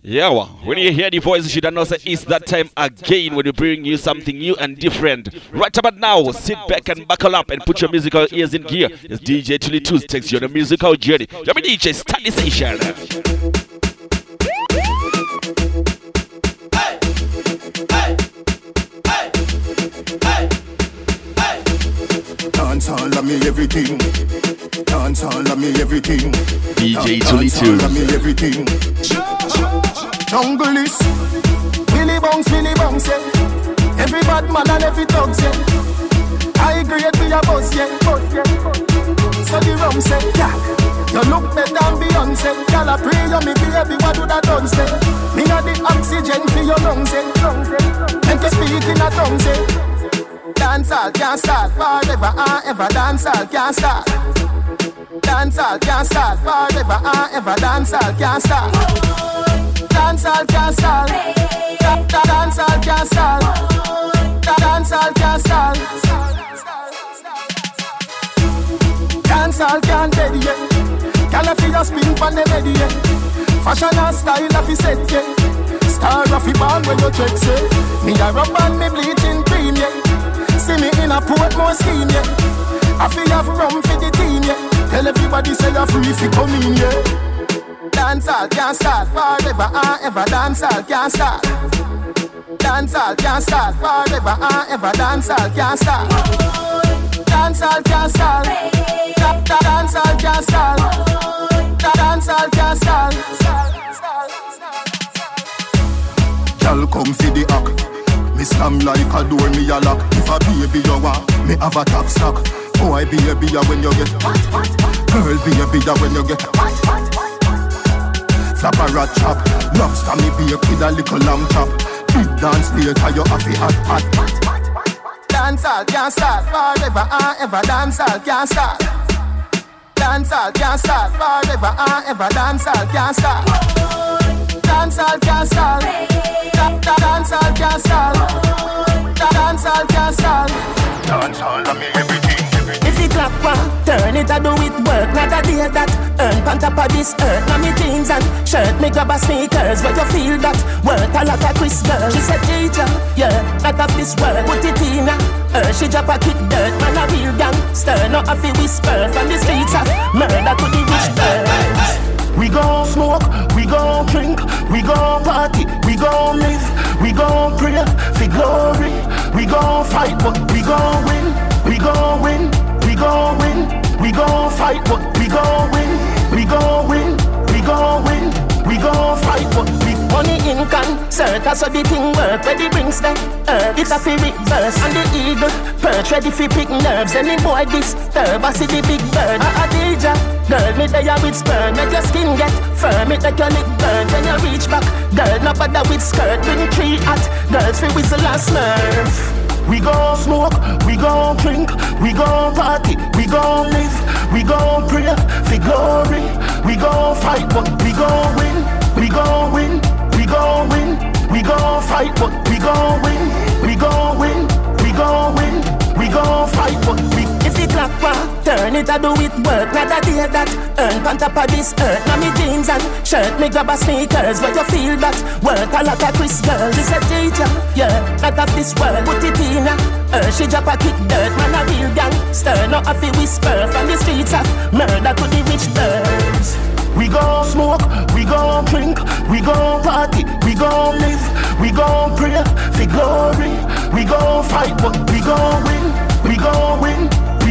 Yeah, well, when you hear the voice, you should know say it's that time again when we bring you something new and different. Right about now, sit back and buckle up and put your musical ears in gear as DJ Tully Tools takes you on a musical journey. You're me DJ Stanley Station. Dance all of me everything. Dance all of me everything. DJ Tully Dance all of me everything. Jungle is Billy Bounce, Billy Bounce, yeah. Every bad man and every dog, yeah. I grade be a boss, yeah. So the rum say, yeah. You look better than Beyonce. Girl, I pray you me baby, what do that done say? Me a the oxygen for your lungs, yeah. Make you speak in a tongue, say. Dance all can't start forever and ever. Dance all can't start. Dance all can't start forever and ever. Dance all can't start. Dance all can't start. Da- da- Dance all can't dead yet. Can I feel your spin from the ready yet? Fashion and style of his set yeah. Star of the band when you check say. Me a rub and me bleaching cream yeah. See me in a Portmore scheme, yeah. I feel have rum for the team, yeah. Tell everybody say you're free you come in, yeah. Dance all can't start forever and ever. Dance all can't start. Dance all can't start forever and ever. Dance all can't start. Dance all can't start. Da- da- Dance all can't start. Da- Dance all can't start. Girl, come for the act. Me slam like a door, me a lock. If a baby you want, me have a top stock. Boy, baby, ya when you get Girl, baby, ya when you get Flap a rat chop Lobster me bake with a little lamb chop. Big dance later, you have it hot, hot. Dance all can't start forever and ever Dance all can't start Dance all can't start forever and ever Dance all can't start Dance all can't start Da- da- can't start Da- Dance can't start Dance all of me everything, everything One, turn it, I do it work. Not a day that earn on top of this earth. Now me jeans and shirt, me grab a sneakers. Where you feel that worth a lot of Chris girl. She said, teacher, yeah, not of this world. Put it in her, she drop a kick dirt. Man a real gangster, not a fi whisper. From the streets of murder to the rich birds. We gon' smoke, we gon' drink, we gon' party, we gon' live, we gon' pray for glory. We gon' fight, but we gon' win. We gon' win, gon' win, we gon' fight, but we gon' win. We gon' win, we gon' win, we gon' fight, but we Money in concert, that's how the thing work. Where the rings them, earth, it's a fi reverse. And the eagle perch, ready fi pick nerves. Any boy disturb, I see the big bird. A DJ, girl, me there with sperm. Make your skin get firm, it make your lip burn. When you reach back, girl, no bother with skirt. Bring three hot girls fi whistle and smurf. We gon' smoke, we gon' drink, we gon' party, we gon' live, we gon' pray for glory. We gon' fight, but we gon' win. We gon' win, we gon' win, we gon' fight, but we gon' win. We gon' win, we gon' win, we gon' fight, but If clap one, turn it, I do it work. Not a day that earn on top of this earth. Now me jeans and shirt, me grab a sneakers. Where you feel that worth a lot of Chris girl. She said, teacher, yeah, not of this world. Put it in her, she drop a kick dirt. Man a real gangster, not a fi whisper. From the streets of murder to the rich birds. We gon' smoke, we gon' drink, we gon' party, we gon' live, we gon' pray for glory. We gon' fight, but we gon' win. We gon' win,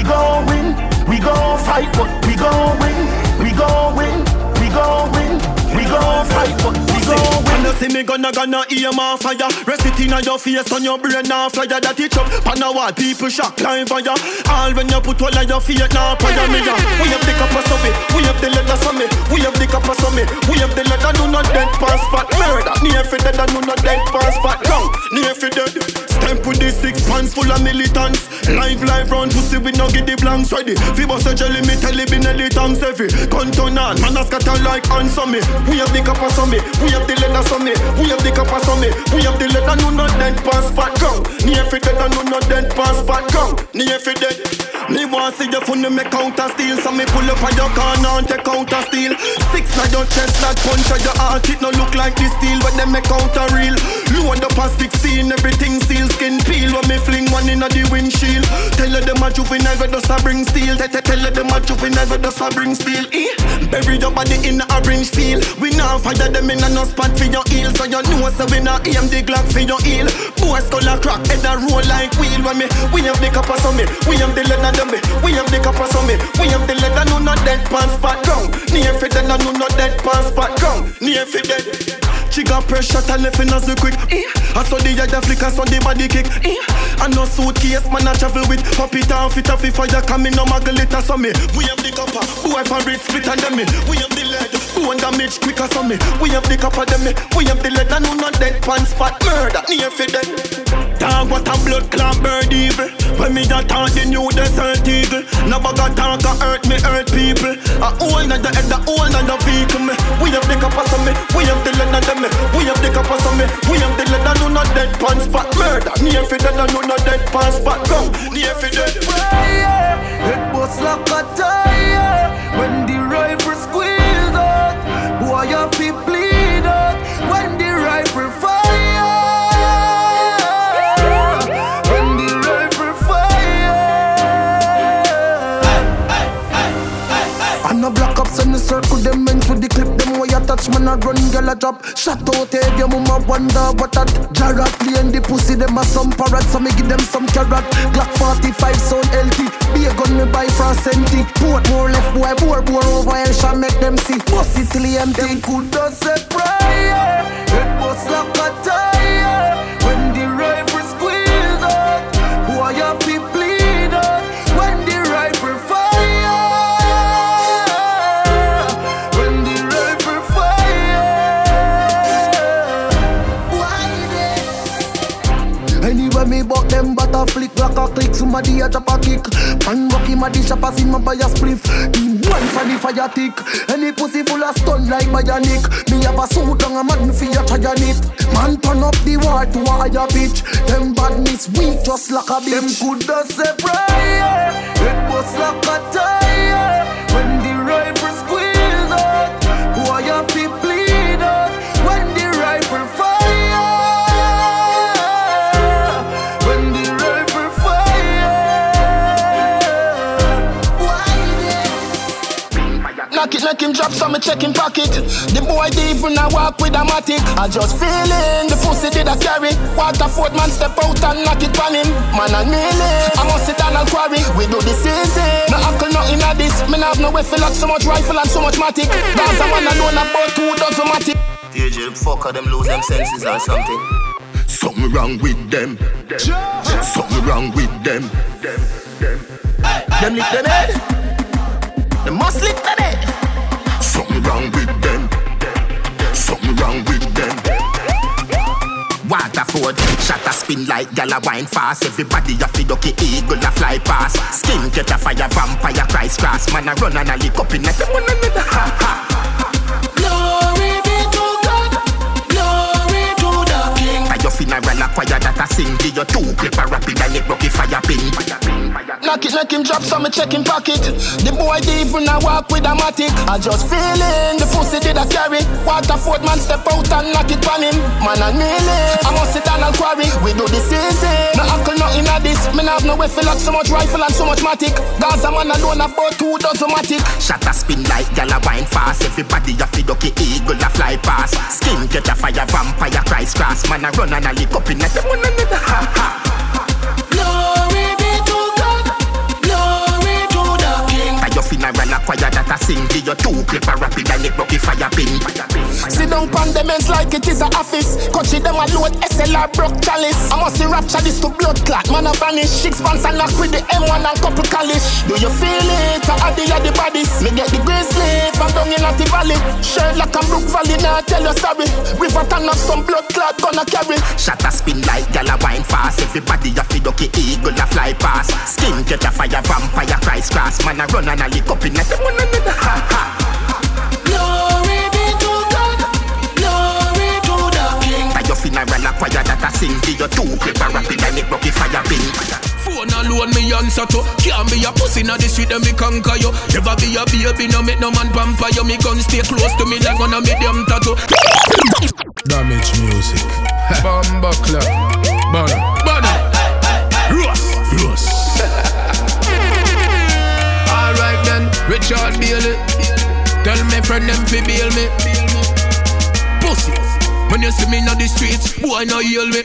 gon' win, we gon' fight, but we gon' win. We gon' win, we gon' win, we gon' fight, but we gon' win. You see me gonna gonna hear my fire. Rest it in your face on your brain now fire That it up on the wall people shock line fire. All when you put all of your feet now prayer me ya We have the cup of me, we have the letter of me We have the of me, we have the letter do not dead pass spot Murder, near for dead and do not dead pass spot Wrong, near for dead. Stamp with the six pants full of militants. Live live round pussy we no get the blanks. Ready Fi bust a jelly me tell it be nelly tongues heavy. Gun turn on, man a scatter like on me We have the of me, we have the leather so. We have the copper me. We have the leather no not dead pass fat ground. Near fi dead and no not dead pass fat ground. Near fi dead. Me want see you funny me counter steel So me pull up on your corner and take counter steel Six na your chest that punch on your heart. It no look like this steel but them me counter real. Load up past 16 everything seal. Skin peel when me fling one in the windshield. Tell you them a juvenile we just a bring steel? Tell you them a juvenile we just a bring steel? Eh? Bury your body in a orange steel We now fire them in a no spot for your heel. So you know so we not aim the Glock for your heel. Boy skull a crack head a roll like wheel. When me we have the copper so me We have the leather them me. We have the copper so me We have the leather no not dead pants spot ground Near fi dead no not dead pants spot ground Near fi dead. She got pressure and left in as quick. Eh? I saw the eye flick I saw the body kick. Eh? I no suitcase man I travel with. Pop it off it off if fire coming no muggle it so me. We have the copper Boy for it split them me We have the lead Bone damage quicker so me. We have the copper them me We have the leather no not dead pants spot murder. Near fi dead. Dog what a blood clot bird evil When me a talk the new desert eagle. No a talk a hurt me hurt people. A hole in the head a hole in the vehicle me. We have the so me We have the leather them me. We have the so me We have the leather. No not dead pants spot murder. Near fi dead no not dead pants spot come Near fi dead Head bust like a tire. When the rifle squeeze out Boy you fi them into the clip them way I touch man I run girl a drop. Shot out eh, head your mama wonder what that Jarrah playing the pussy them a some parrot So me give them some carrot. Glock 45 sound healthy Be a gun me buy for a centy Portmore left boy bore bore over hell shall make them see. Bust it till empty. Them could say prayer Head bust like a tire Somebody a drop a kick. Man rocky my dish up as him a buy a spliff. Him one for the fire tick. Any pussy full of stun like bionic. Me have a suit long a man fi a try on it Man turn up the war to a higher pitch. Them badness weak just like a bitch. Them could just say prayer. It bust like a tire. When they Knock it, knock him drop some me check him pocket. The boy dey even a walk with a matic I just feeling the pussy did a carry Waterford man step out and knock it on him. Man and kneeling. I must sit down and quarry. We do this easy No uncle nothing of this. Me nah have no way feel like so much rifle and so much matic Dance a man alone about two dozen matic DJ fucker them lose them senses or something. Something wrong with them. Something wrong with them. Them lick them head Them. Must lick them head Something wrong with them Something wrong with them Waterford, shot a spin like gal a wine fast. Everybody a fi ducky eagle a fly past. Skin catch a fire, vampire Christ cross. Man a run and a lick up in a them one another. Ha ha. Funeral a choir that a sing. Give you two clip a rapid and it a fire pin. Knock it, knock him drop some me check him pocket The boy dey even a walk with a matic I just feeling the pussy did a carry Waterford man step out and knock it on him Man and kneeling I must sit down and quarry We do this easy No uncle nothing of this Me have no way feel like so much rifle and so much matic Gaza man alone have about two dozen matic Shot a spin like gal a wine fast. Everybody a fi ducky eagle a fly past. Skin get a fire, vampire Christ cross. Man a run and a lick up in a them one another. Ha ha. Choir that a sing. Give you two a rapid and it a fire pin. Sit down on them ends like it is a office. Coachy them a load SLR broke chalice. I must see rapture this to blood clot. Man a vanish. Six pants and knock with the M1 and couple calish. Do you feel it? I the of the bodies. Me get the grizzly from down in the valley. Sherlock and Brook Valley now tell you sorry. River turn up some blood clot gonna carry. Shot a spin like gal a wine fast. Everybody a fi ducky eagle a fly past. Skin catch a fire, vampire Christ cross. Man a run and a lick up in a them to to sing. Give you two a rapid and rocky fire bin. Phone alone me answer to Can't be a pussy na the street and me conquer you Never be a baby no make no man pamper you Me gun stay close to me like on a medium tattoo Damage music. Bomba club. Bono. Richard Bailey. Tell me friend them fi bail me. Pussy. When you see me in the streets Boy no heal me.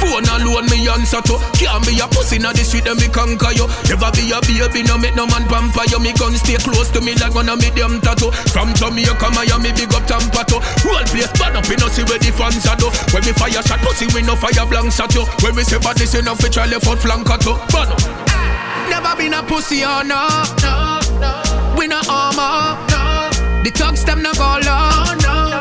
Phone alone me answer to. Can't be a pussy na the street and me conquer you. Never be a baby no make no man pamper you. Me gun stay close to me like on a medium tattoo. From Jamaica Miami big up Tampa to Whole place bad up in us see where the fans are do When me fire shot pussy we no fire blanks at you When me say bad this enough we try left out flank at you But no Never been a pussy or no, no, no. We no armor, no. The thugs them no go low, no.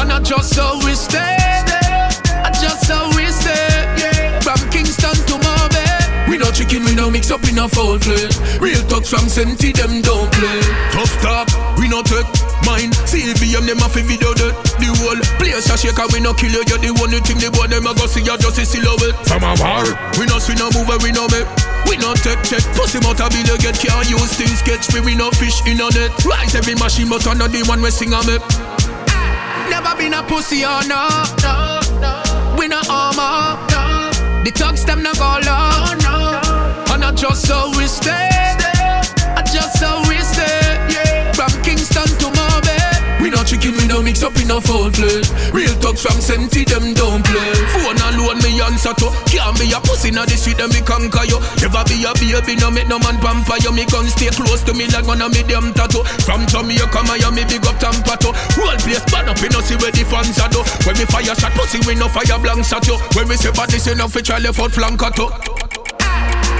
And I just so we stay, I just so we stay. From Kingston to Mobile. We no chicken, we no mix up in a foul play. Real thugs from Senti, them don't play. Tough talk, we no take mine. CBM, them a fi video that. The whole place a shake and we no kill you. You're the only thing the boy them a go see you just a silhouette. From a war, we no see no move, we no make. We no take check, pussy motor bill you get can't use things sketch me. We no fish in on it. Rise every machine, but not the one we sing on me. Never been a pussy or no, no, no. We no armor, no. The thugs them no go low, no. And I just so we stay, I just so we stay, yeah. From Kingston. We no chicken, we no mix up in a foul play. Real thugs from Senti, them don't play. Phone alone, me answer to. Can't be a pussy na the street, and me conquer you. Never be a baby, no make no man pamper you. Me gun stay close to me like on a medium tattoo. From Jamaica, Miami, big up Tampa to. Whole place bad up, we no see where the fans are do. When me fire shot pussy, we no fire blanks at you. When we say bad, this enough, we try left out flank at you.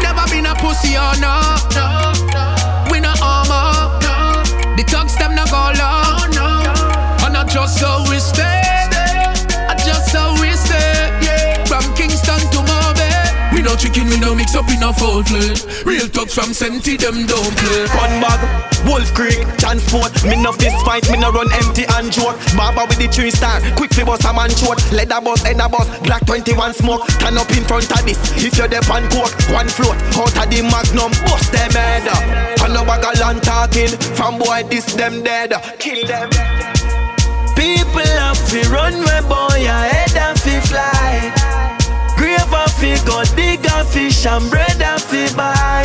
Never been a pussy or no, no, no. We no armor. The thugs them no go low, just so we stay, I just stay, yeah. From Kingston to. We no chicken, we no mix up in a foul play. Real thugs from Senti, them don't play. One bag, Wolf Creek, transport. Me no fist fight, me no run empty and joke. Baba with the three star, quick fi bust a man short. Leather bus, header bus, Glock 21 smoke. Turn up in front of this. If you're the pan coke, one float, out of the magnum, bust them head. And no bag of talking, from boy this them dead. Kill them. People have to run where boy ahead and fi fly. Grave a fi go dig a fish and bread a fi buy.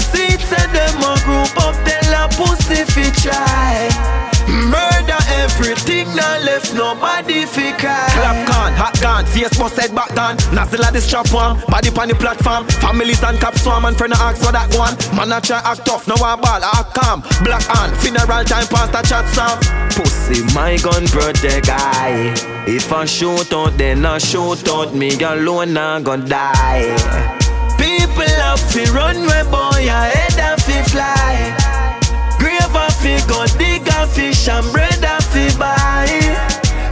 Seeds say them a group up, tell a pussy fi try. Murder everything, now left nobody fi cry. Clap gun, hot gun, face bust head back gun. Nozzle at the strap one, body pon the platform. Families and cap swarm and friend a ask for that one. Man a try act tough, no one ball, act calm. Black hand, funeral time past the chat song. Pussy, my gun protect I. If I shoot out, then I shoot out. Me alone, I gon' die. People have to run where boy head and fi fly. Fi go dig a fish and bread a fi buy.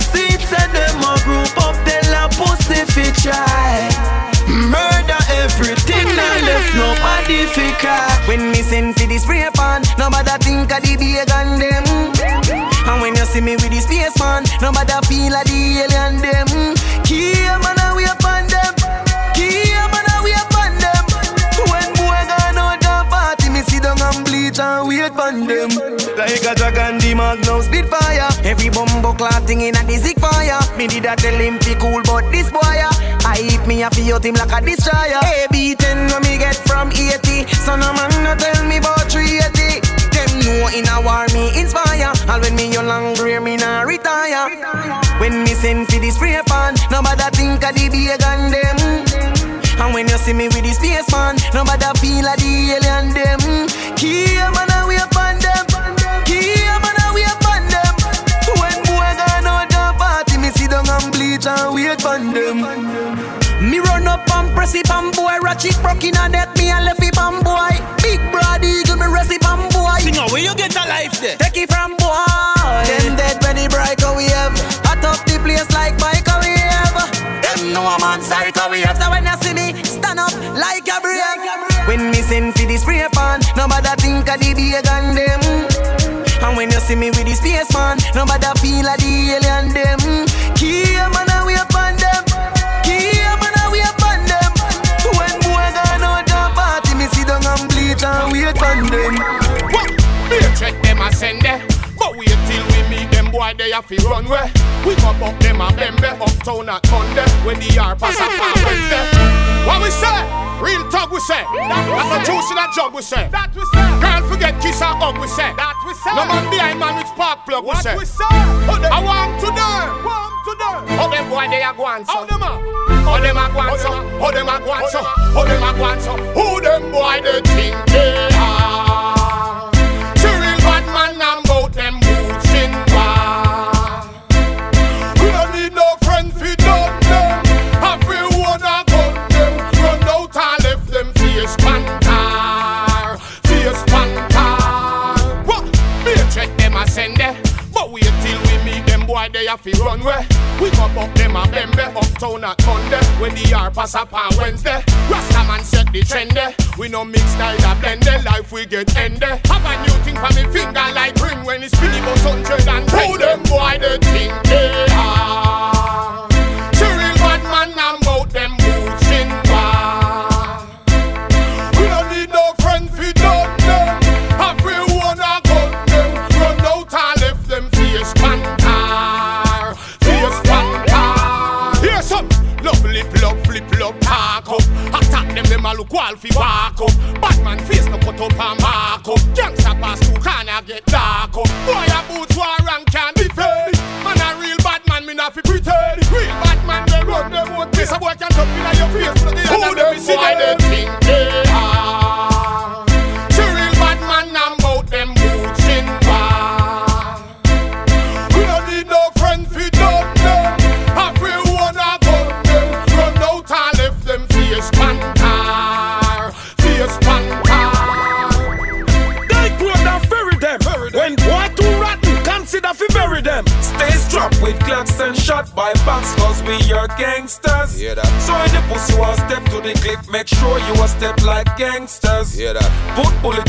Seeds say them a group up, tell a pussy fi try. Murder everything, now left nobody fi cry. When me send for the spray pan, nobody think of the big and them. And when you see me with the space man, nobody feel like the alien them. Key man a we upon them. Key man a we them. When boy gone out and party, me sit down and bleach and wait on them. Every thing in a sick fire. Me did a tell him fi cool, but this boy uh, I hit me a out him like a destroyer. A beaten when me get from 80. So no man no tell me about 380. Them know in a war me inspire. All when me young long grey me nah retire. When me send fi the spray pan, nobody think of the big and them. And when you see me with the space man, nobody feel like the alien them. Key man and wait on them. Me run up and press it on boy, ratchet broke in a net, me a left it on boy. Big broad eagle, me rest it on boy. Sing out, where you get a life there? Take it from boy. Them dead when the bright we have. Hot up the place like bike we have. Them know a man psycho we have. So when you see me, stand up like a brave. When me send for the spray pan, nobody think of the big and them. And when you see me with the space man, nobody feel like the alien them. win. What? Me check them a send there. But wait till we meet them boy they a fi run where. We come up them a bembe uptown at Monday when the yard pass a par Wednesday. What we say? Real talk we say. That we That's a juice in a jug we say. That we say. Can't forget kiss a hug we say. That we say. No man behind man with spark plug we say. What we say? I want to them. Want to them. Oh them boy they a go answer. How them a? How them a go answer? How them a go answer? How them a go answer? Who them boy they think they are? At Monday when the yard pass up on Wednesday. Rasta man set the trend. We no mix neither blend life we get ended.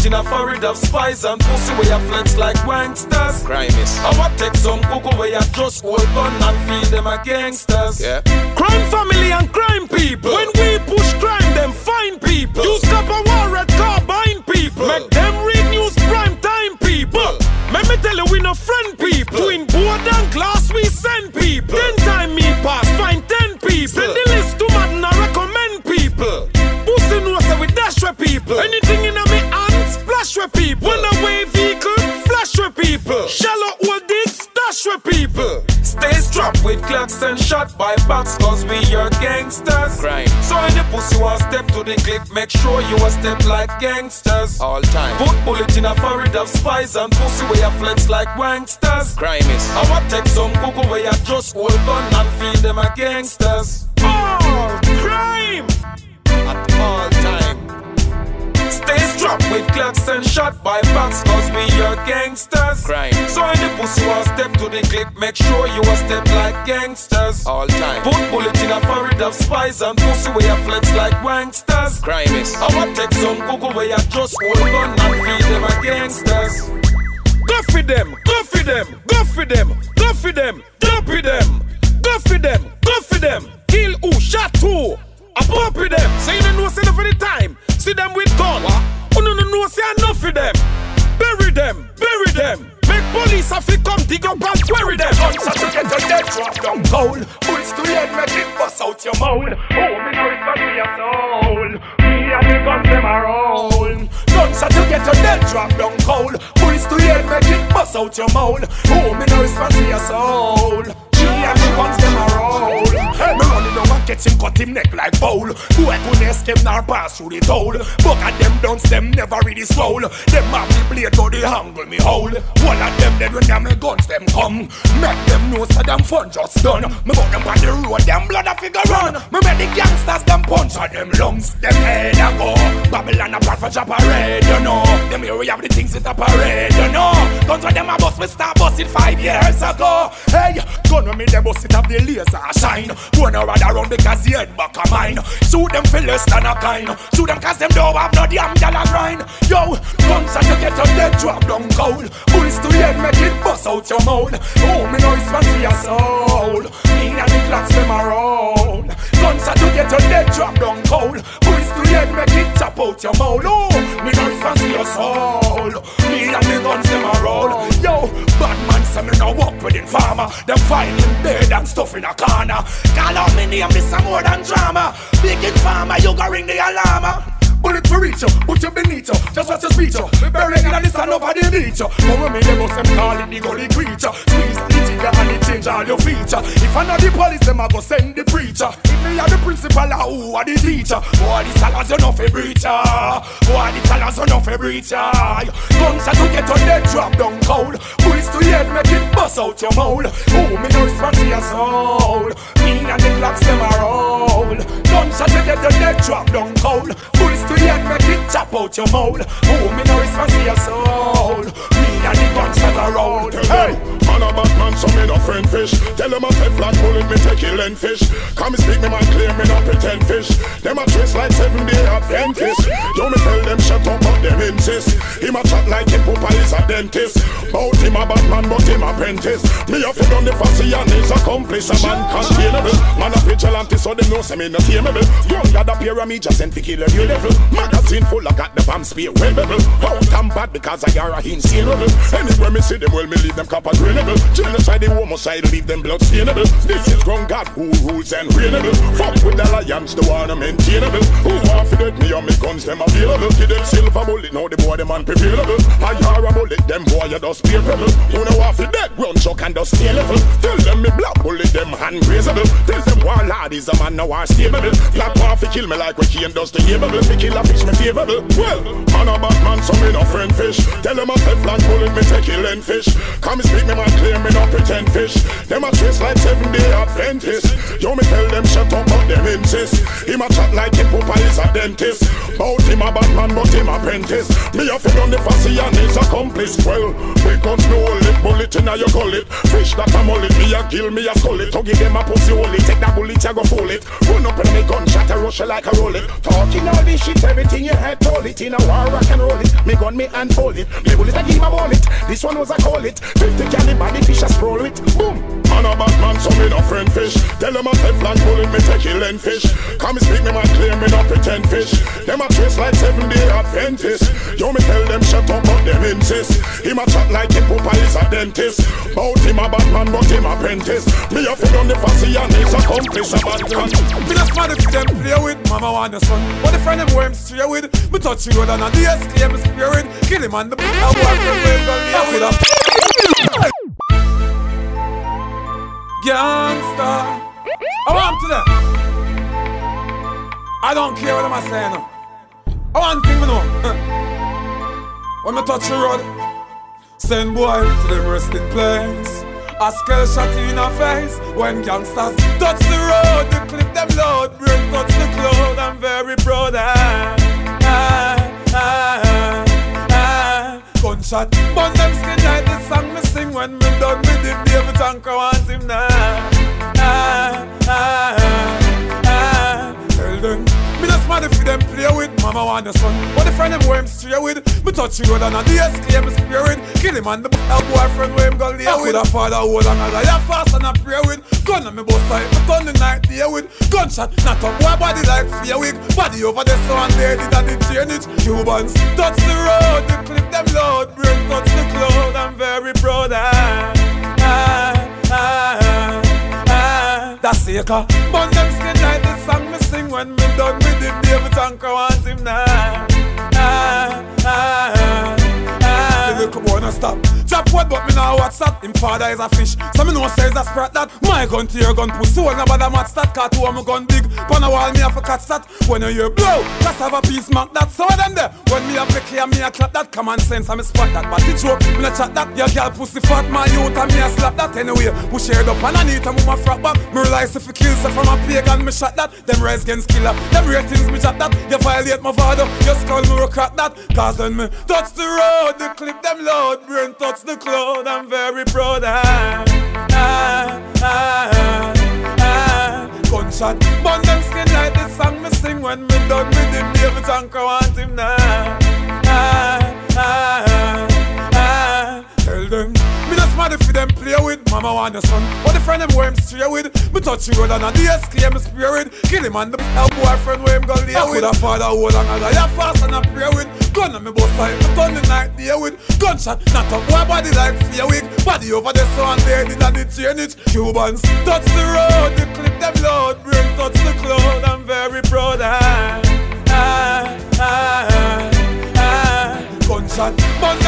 In a forehead of spies and pussy where you flex like gangsters. Crime is. I want take some cuckoo where you just hold gun and feed them a gangsters. Yeah. To make sure you a step like gangsters. All time. Put bullet in a forehead of spies and pussy where you flex like gangsters. Crime is. I want take some cuckoo where you just hold on and feel them a gangsters. All crime At all time. Stay strapped with clocks and shot by backs cause we are gangsters. Crime. So the pussy was step to the clip, make sure you a step like gangsters. All time. Put bullet in a forehead of spies and pussy where you flex like gangsters Crime is. I want take some Google where you just hold gun and feel them a gangsters. Go for them, go for them, go for them, go for them, dump them, go for them, go for them, kill who, shot who, I pump them. So you don't know enough for the time. See them with gun. Oh no no no say enough for them. Bury them, bury them. Make police have to come dig up and query them. Guns are to get your dead drop down cold. Bullets to head, make it bust out your mouth. Oh, me know it's for your soul. Me and the guns them a roll. Guns are to get your dead drop down cold. Bullets to head, make it bust out your mouth. Oh, me know it's for your soul. And the guns them a roll. Hey, me running down and catch him, cut him neck like bowl. Boy couldn't escape nor pass through the toll. But at them dunce, them never really swole. Them have the blade, but they angle me hole. One of them dead when them guns them come. Make them know so them fun just done. Me got them on the road, them blood a figure run. Me make the gangsters them punch on them lungs. Them head a go. Babylon a plot for chop a red, you know. Them here we have the things in the parade, you know. Guns when them a bust, we start bust it five years ago. Hey, gun when me them bust it have the laser shine. Going around around because the head back of mine. Shoot them for less than a kind. Shoot them cause them don't have no damn dollar grind. Yo, guns are to get your dead drop down cold. Bullets to the head make it bust out your mouth. Oh, me know it's fancy your soul. Me and the clocks them a roll. Guns are to get your dead drop down cold. Bullets to the head, make it chop out your mouth. Oh, me no response to your soul. Me and the guns them a roll. Yo, bad man say me no walk with farmer. Them find him dead and stuff in a corner. Call out me name, this a more than drama. Big farmer, you go ring the alarm. Bullet to reach you, put you beneath you. Just watch your speech you. We bury in the stand over the beach you. But when me them them call it the gully creature. Squeeze the trigger and it change all your feature. If I know the police, them I go send the preacher. If me are the principal, who are the teacher? Boy, the salads you know for breacher. Ah? Boy, the salads you know for breacher. Ah? Gunshots to get on dead drop down cold. Bullets to the head make it bust out your mouth. Oh, me no respond to your soul. Me and the clocks them a roll. Gunshots to get on dead drop down cold. Bullets head make it chop out your mouth. Oh, me no respond to your soul. Me and the guns that roll. Hey, man a bad man, so me no friend fish. Tell them I'm a Teflon bullet, me take kill and fish. Come speak me man clear, me not pretend fish. Them a trace like seven day Adventist. Yo me tell them shut up, but them insist. Him a chat like him papa is a dentist. Bout him a bad man, but him apprentice. Me a fit on the fussy and his accomplice. A man containable, man a vigilante, so them know say me no tameable. Young got a pyramid just sent to kill new level. Magazine full, I got the bomb spear bevel. Out and bad because I are a insane rebel. Anywhere me see them, well me leave them copper drainable. Genocide, the homicide, leave them blood stainable. This is grown God who rules and reignable. Fuck with the lions, the one maintainable. Who want to get me on me guns, them available. Give them silver bullet, now the boy them unprepairable. I are a bullet, them boy you just rebel. Who know want to dead, run chuck and just stay level. Tell them me black bullet, them hand grazable. Tell them war lad is a man now are stable. Black to kill me like we can does the able. Fi kill a fish me favorable. Well, man a bad man, so me no friend fish. Tell them a Teflon bullet, me take kill and fish. Come speak me man claim me no pretend fish. Them a trace like seven day Adventist. Yo me tell them shut up, but them insist. Him a chat like him papa is a dentist. Bout him a bad man, but him apprentice. Me a fit on the fussy and his accomplice. Well, we hold it, bullet inna your gullet. Fish that a mullet, me a kill, me a skull it. Give them a pussy hole it, take that bullet, you go fool it. Run up and me gunshot, a rush like a roll it. Talking all this shit, everything you had told it. In a war, I can roll it. Me gun, me and unfold it. Me bullet, I give my bullet. This one was a call it. 50 caliber, the fish a sprawl it. Boom. Man a bad man, so me no friend fish. Tell them a Teflon bullet, me take and fish. Come and speak me man claim me no pretend fish. Them a trace like seven day Adventist. Yo me tell them shut up, but them insist. Him a chat like him papa is a dentist. Bout him a bad man, but him apprentice. Me a fit on the fussy and his accomplice a bad man. Me not smart if them play with Mama want the son But the friend them where him stray with Me touch you and a DSK me spray with Kill him on the I walk from where him gon' lay with a Gangsta. I want to them I don't care what I'm saying now I want thing me know. When me touch the road Send boy to them resting place. A skull shot in her face. When gangsters touch the road The clip them load. Brain touch the cloud I'm very proud ah, ah, ah, ah. Gunshot Burn them skin like the song me sing When me done with it David Tanker want him now ah, ah, ah, ah. Tell them me not smart if them play with Mama want the son. But the friend them where him stray with. Me touch you road and a DSK me spray with Kill him and the a boyfriend where him go lay with. a father hold and a liar fast and I pray with. Gun on me both side Me turn the night day with. Gunshot not a boy body like fear wig. Body over there so and they did and they chain it Cubans touch the road The clip them load. Brain touch the cloud I'm very proud. Ah, ah, ah, That's it Burn them skin like the song me sing When me done with him David Tanker want him now ah, ah, ah, little boy no stop. Drop what but me now WhatsApp Him father is a fish. So me know say is a sprat that. My gun to your gun pussy. All nobody match that. Car two of my gun big Pon a wall me have a catch that. When you hear blow Just have a piece mark that. So them there When me have to clear me a clap that. Common sense I me spot that. But it joke me no chat that. Your girl pussy fat My youth and me a slap that. Anyway Push her up and I need to move my frack back. Me realize if you kill say from a pagan me shot that. Them rise against killer. Them ratings me chat that. You violate my father. You skull me crack that. Cause when me touch the road The clip them load Brain touch the cloud I'm very proud ah, ah, ah, ah. Gunshot Burn them skin like the song me sing When me done with him David Tanker want him now ah, ah, ah, ah. Tell them Body for them play with. Mama want your son. What the friend them where him stray with? Me touch you road and a DS claim me spray with. Kill him and the a boyfriend where him go lay with. A father hold and I fast and I pray with. Gun on me both side, me turn the night day with. Gunshot, not a boy body like fear wig. Body over the sun, they did and it chain it. Cubans touch the road, the clip them load. Bring touch the cloud, I'm very proud. Ah, ah, ah, ah. Gunshot, burn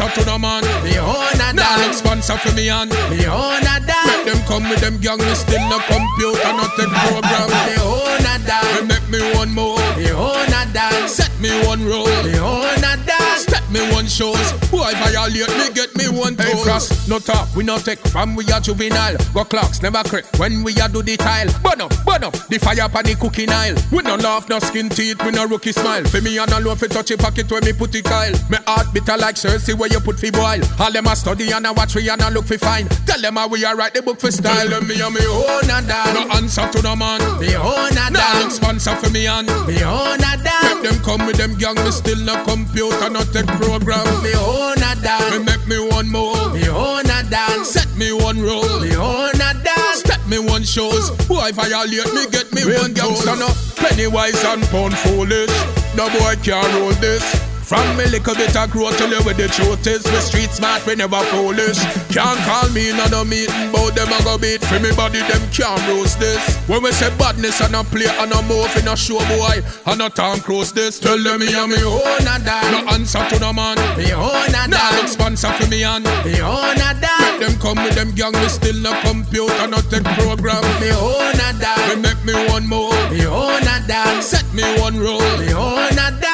answer to no man. Me own a dad. Nah, sponsor for me and me own a dad. Make them come with them gang. Me still no computer, not take program. Me own a dad. Me make me one more. Me own a dad. Set me one roll. Me own a dad. Step me one shows. Boy violate me, get me one toes. Hey frost, no talk, we no take from we are juvenile. Go clocks never creep when we are do the tile. Burn up, burn up, the fire upon the cooking aisle. We no laugh, no skin teeth, we no rookie smile. For me and alone fi touch a pocket where me put the kyle. Me heart bitter like cerasee where you put fi boil. All them a study and a watch we and a look fi fine. Tell them how we a write the book for style. Tell them me and me own a dad. No answer to no man. Me own a dad. No sponsor for me and me own a dad. Make them come with them gang, me still no computer, no take program. Me own a dad. Me make me one more. Me own a dance. Set me one roll. Me own a dance. Step me one shows. Boy violate me, get me one gangster. Pennywise and pound foolish. No boy can't roll this. From me little bit of growth tell you where the truth is. We street smart, we never foolish. Can't call me in no meeting, but them a go beat for me body, them can't roast this. When we say badness and a play and a move in a show boy, and a time cross this. Tell them me and me own a dad. No answer to no man. Me own a dad. Nah, look sponsor for me and me own a dad. Make them come with them gang, we still no computer, no take program. Me own a dad. We make me one more. Me own a dad. Set me one roll. Me own a dad.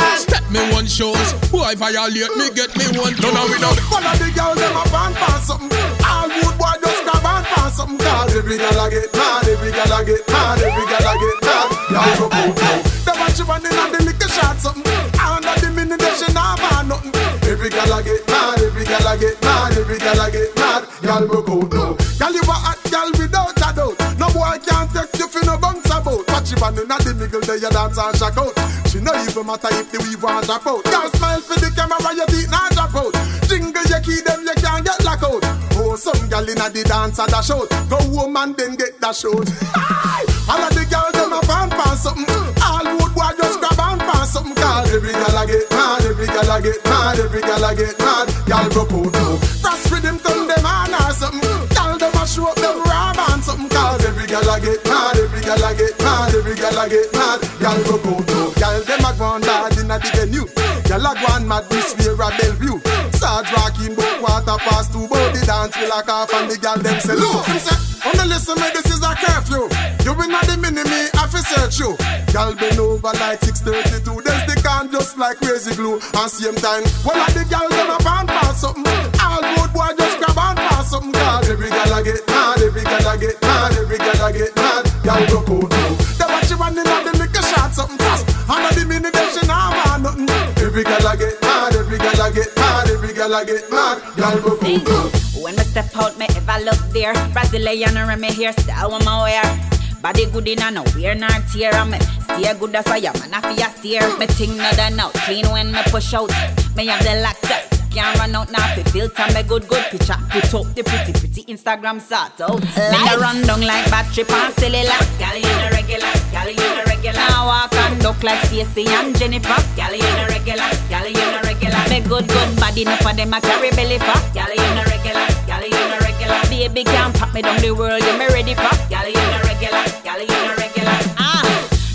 Step me one shows. Boy violate me, get me one. None of we know. One of the girls them a pan pan something. All good boy just grab and pan something. Cause every girl a get mad, every girl a get mad, every girl a get mad. Y'all go go go. Them a she running on the liquor shot something. Under the minute they she not man nothing. Every girl a get mad, every girl a get mad, every girl a get mad. Y'all go go no. Girl you a hot girl without a doubt. No boy can't take you for no bounce about. Watch you running on the middle there you dance and shock out. She no even matter if the weave want drop out. Girl smile for the camera, your teeth not drop out. Jingle your key, them you can't get lock out. Oh, some gal inna the dance a dash out. Go home and then get dash out. All of the girls them a pan pan something. All wood boy just grab and pan something. Cause every gal a get mad, every gal a get mad, every gal a get mad. Gal broke out now. Frost rhythm turn them on or something. Gal them a show up them rap and something. Cause every gal a get mad, every gal a get mad, every gal a get mad. Gal broke out now. Them a go on dad inna the venue. Gal a go on mad this way a Bellevue. Sarge rocking book quarter past two. Body dance we like off and the gal them say look. Him say, on the listen me this is a curfew. You been at the mini me I fi search you. Gal been over like 6:32. Then stick on just like crazy glue. And same time, well at the gal them a pan pass something. All road boy just grab and pass something. Cause every gal a get mad, every gal a get mad, every gal a get mad. Gal broke out now. They watch you running on the liquor shot something fast. Gal a get mad, every gal a get mad, every gal a get mad. Gal broke out now. When me step out, me ever look there. Brazilian and me hairstyle me wear. Body good in and no wear nor tear. And me stay good as fire, man. I feel steer. Me ting no done out, clean when me push out. Me have the lactate. Can't run out now, fi filter me good good picture. Put up the pretty pretty Instagram sort out. Me a run down like battery pan cellular. Gal you no regular, gal you no regular. Now walk and duck like Stacey and Jennifer. Gal you no regular, gal you no regular. Me good good body, no for them a carry belly for. Gal you no regular, gal you no regular. Baby can't pop me down the world, you me ready for. Gal you no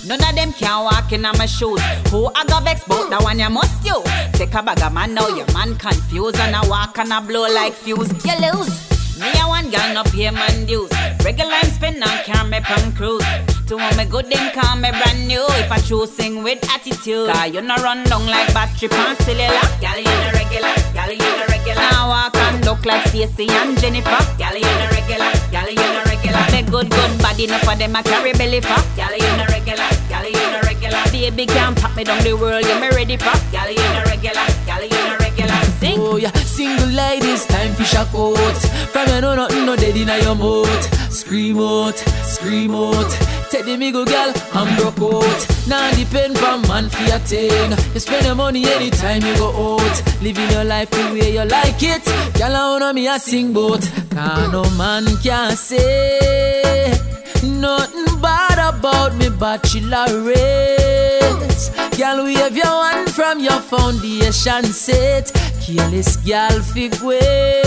None of them can walk in on my shoes. Who I got vex about that one you must you. Take a bag of man now, your man confused and I walk and I blow like fuse. You lose. Me a one girl no pay man dues. Regular I'm spin and can't me pump cruise. To want me good them call me brand new. If I choose sing with attitude. Cause you no run down like battery pan cellular. Girl you no regular, girl you no regular. Now walk and look like Stacey and Jennifer. Girl you no regular, girl you no regular. Me good good body no for them a carry belly for. Girl you no regular, Baby can't pop me down the world, you me ready for. Girl you no regular, girl you no regular. Sing. Oh yeah, single ladies, time for shock out. From you know nothing, no dead inna your mouth. Scream out, scream out. Take the migo girl, I'm broke out. Now depend on man for your thing. You spend your money anytime you go out. Living your life the way you like it. Girl, I wanna me a sing boat. Can no man can say nothing bad about me bachelor race. Girl, we have your one from your foundation set. Careless girl, fig way.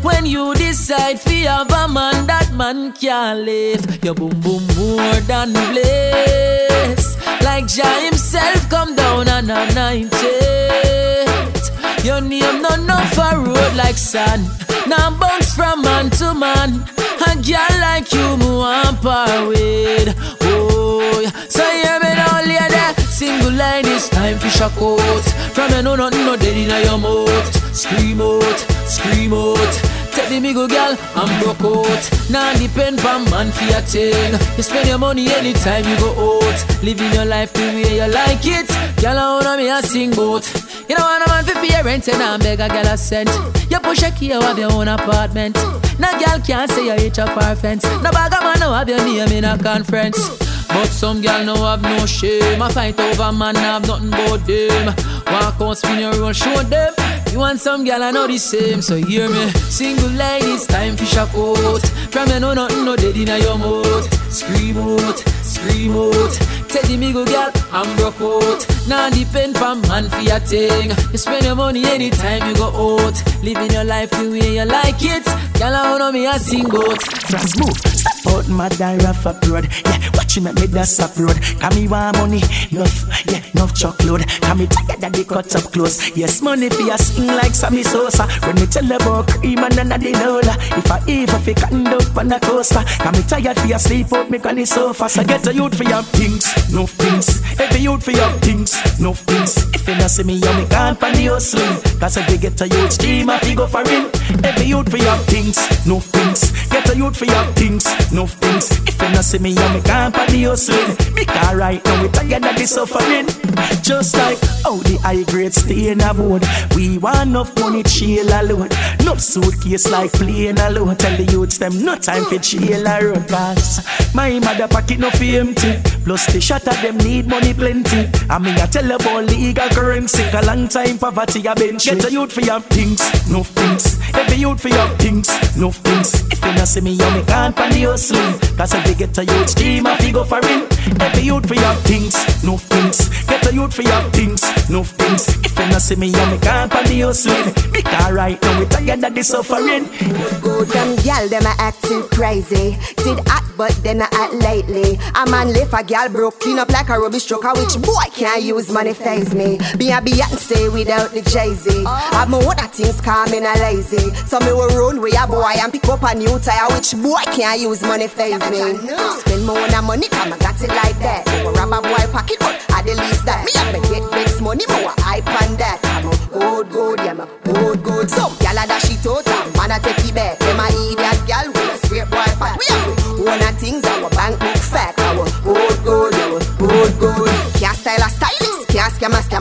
When you decide fi have a man, that man can't live. Your boom boom more than bliss. Like Jah himself come down and anoint it. Your name no no for road like sun. Now bounce from man to man. A girl like you, me want par with. Oh, so hear me now, lady. Single line is time for shock out. From you know nothing, no dead in your mouth. Scream out, scream out. Take the migo girl, I'm broke out. Now depend on man for your thing. You spend your money anytime you go out. Living your life the way you like it. Girl, I wanna me a sing boat. You know want a man for pay rent and I beg a girl a cent. You push a key, you have your own apartment. No girl can't say you reach up our fence. No bag of man no have your name in a conference. But some girl no have no shame. I fight over man, have nothing but them. Walk out, spin your roll, show them. You want some girl, I know the same, so hear me. Single ladies, time for shock out. From you know nothing, no dead in your mouth. Scream out, scream out. Take the migo girl, I'm broke out. Now depend on man for your thing. You spend your money anytime you go out. Living your life the way you like it. Girl, I wanna me a sing boat. France out my off up road. Yeah, watch you make me dance up road. Come me want money, enough, yeah, enough chocolate. Come me tired that they cut up close. Yes, money for your sing like Sammy Sosa. When me tell about cream and none of the lola. If I ever fi cotton up on the coaster. Come me tired for your sleep out me the sofa. So get a youth for your things, no things. Every youth for your things, no things. If you not see me, you me can't pan your hustling. Cause if we get a youth team, I fi go for in. Every youth for your things, no things. Get a youth for your things, no things. If you not see me, can't pan the hustling. Because right now we tired of the suffering. Just like how the high grade stay in a board. We want enough money chill alone. No suitcase like plane alone. Tell the youths them no time for chill a road pass. My mother pocket no empty. Plus the shot of them need money plenty. I mean I tell about legal currency. A long time poverty a bench. Get a youth for your things, no things. Every youth for your things, no things. If you not see me, you me can't pan the hustling. Cause if we get a youth team, I fi go for in. Every youth for your things, no things. Get a youth for your things, no things. If you not see me, you me can't pan the hustling. Because right now we tired of the suffering. Good them gal, them a acting crazy. Did act, but then I act lately. A man left a gal broke, clean up like a rubbish truck. Which boy can't use money phase me? Be a Beyonce without the Jay Z. Have oh. my other things calming a lazy. So me will run with a boy and pick up a new tire. Which boy can't use money phase me? Spend more on money, come I got it like that. Go rob a boy pocket, but I the least that.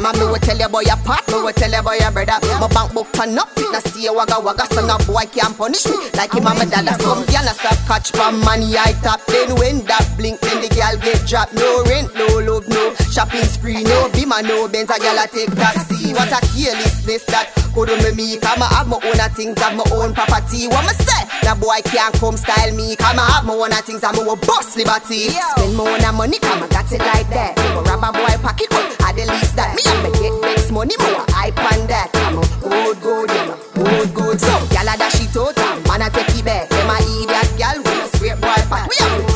Scam a scammer. Me will tell you about your part, me will tell you about your brother. My bank book turn up, it see stay wagga wagga. So no boy can't punish me like him and my dad. Some gal a stop catch from money I tap. Then when that blink, then the gal get dropped. No rent, no love, no shopping spree, no bima, no Benz. A gal a take taxi. What a carelessness that could do me me. Come I have my own a things, have my own property. What me say? That boy can't come style me. Come I have my own a things, I'm a boss liberty. Spend my own a money, come I got it like that. Go rob a boy pocket, but I the least that. Me have to get next money, more hype on that. I'm a good, good, yeah, a good, good. So, gal a dash it out, man a take it back. Them a idiot gal with a straight boy fat. We have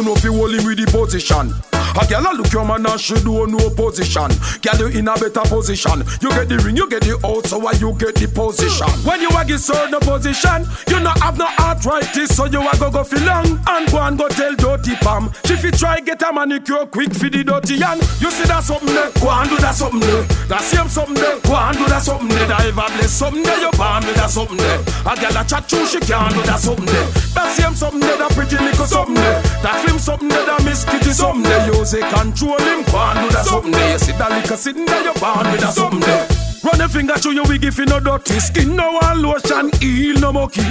You know fi hold him with the position. A girl a look your man and she do no position. Girl you in a better position. You get the ring, you get the out, so why you get the position? When you a get certain position, you not have no arthritis, so you a go go feel long and go and go tell dirty pam. She fi try get a manicure quick for the dirty hand. You see that something there, go and do that something there. That same something there, go and do that something there. That ever bless something there, you born with that something there. A girl a chat true, she can't do that something there. That same something there, that pretty little something there. That film something there, that miss kitty something there. Use it, control him, and do that something there. See that liquor sitting there, you born with a something there. Run a finger through your wig if you no dirty skin, no one lotion, heal no monkey.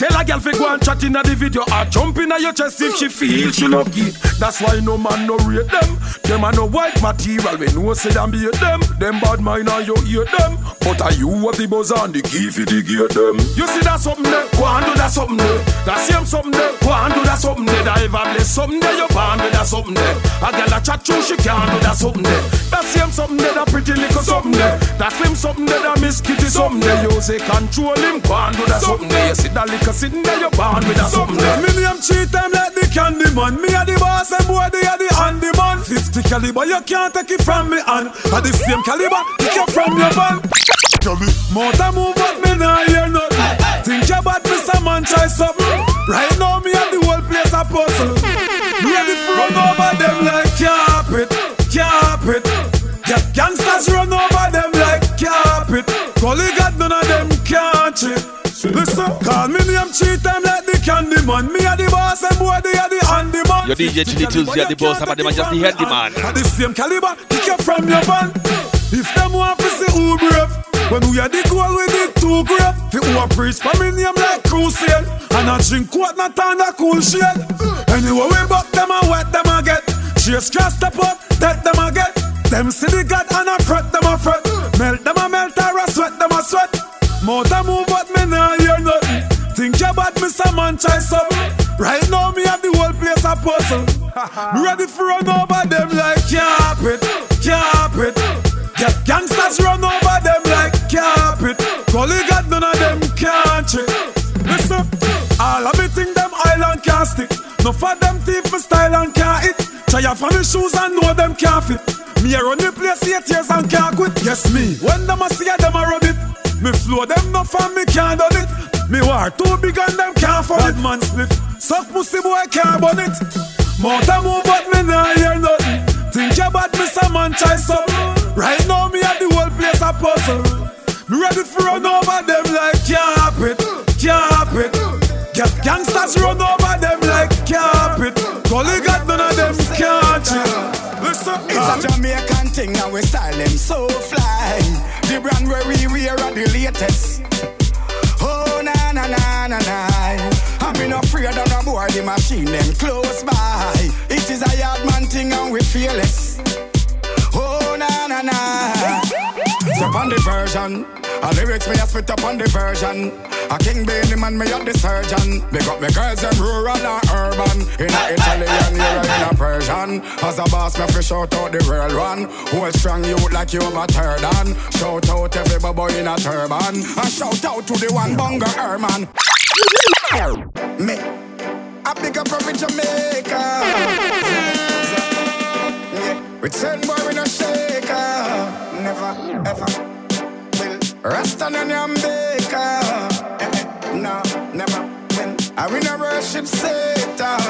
Tell a girl fi go and chat inna the video or jump inna your chest if she feel she no get. That's why no man no rate them. Them a no white material. We know say them beat them. Them bad mind and you hate them. But are you what the buzz and the key fi the gate them? You see that something there? Go and do that something there. That same something there. Go and do that something there. That ever bless something there. You born with that something there. A girl a chat through she can't do that something there. That same something there. That pretty little something there. That slim something there. That miss kitty something there. You say control him. Go and do that something there. You see that little sitting there. you're born with a something there. Me name cheat time like the candy man. Me a the boss and boy they a the handy man. 50 caliber, you can't take it from me and at the same caliber, take it from your van. Motor move but me nah hear nothing. Think about me some man try something. Right now me and the whole place a puzzle. Ready for run over them like carpet, carpet. Get gangsters run over them like carpet. Gully got none of them can't chip. Listen, call me name cheat time like the candy man. Me a the boss and boy they are the handy man. Your DJ Chili Tunes, the boss, about the man, just the handy man. At the same caliber, kick you from your van. If them want to see who brave, when we are the goal with the two grape, fi who a preach for me name like crusade, and a drink what not on a cool shade. Anyway we buck them and wet them a get. Chase can't step up, take them a get. Them see the God and a fret them a fret. Melt them Motor move but me nah hear nothing. Think you about me some man try something. Right now me have the whole place a puzzle. me ready for run over them like carpet, carpet. Get gangsters run over them like carpet. Gully got none of them country. Listen, all of me think them island can't stick. No for them thief me style and can't hit. Try off your funny shoes and know them can't fit. Me a run the place eight years and can't quit. Yes me, when them a see them a it. Me flow them no fan, me can't done it. Me war too big and them can't afford it. Man split, suck pussy boy can't bun it. Mountain move but me nah hear nothing. Think about me some man try something. Right now me have the whole place a puzzle. Me ready for run over them like carpet, carpet. Get gangsters run over them like carpet. Gully got none of them can't chill. Listen, It's a Jamaican thing and we style them so fly. The brand where we wear are the latest. Oh na na na na na. I'm in afraid of no boy the machine them close by. It is a yard man thing and we fearless. Oh na na na. Step on the version. A lyrics me a spit up on the version. A king Benny man me up the surgeon. Big up me girls them rural and urban. In a Italian, here in a Persian. As a boss me fi shout out the real one. Hold strong youth like you a third on. Shout out every boy in a turban. And shout out to the one bunga Herman. Me. I big up from Jamaica. Return boy we no shaker. Uh, never ever. Rasta and Jamaica. Eh, eh, no, never win. I win a worship Satan.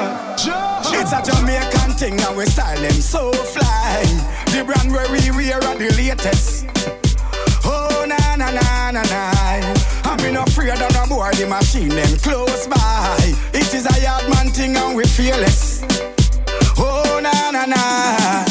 It's a Jamaican thing and we style them so fly. The brand where we wear are the latest. Oh na na na na na. I'm not afraid of no boy, the machine them close by. It is a yard man thing and we fearless. Oh na na na.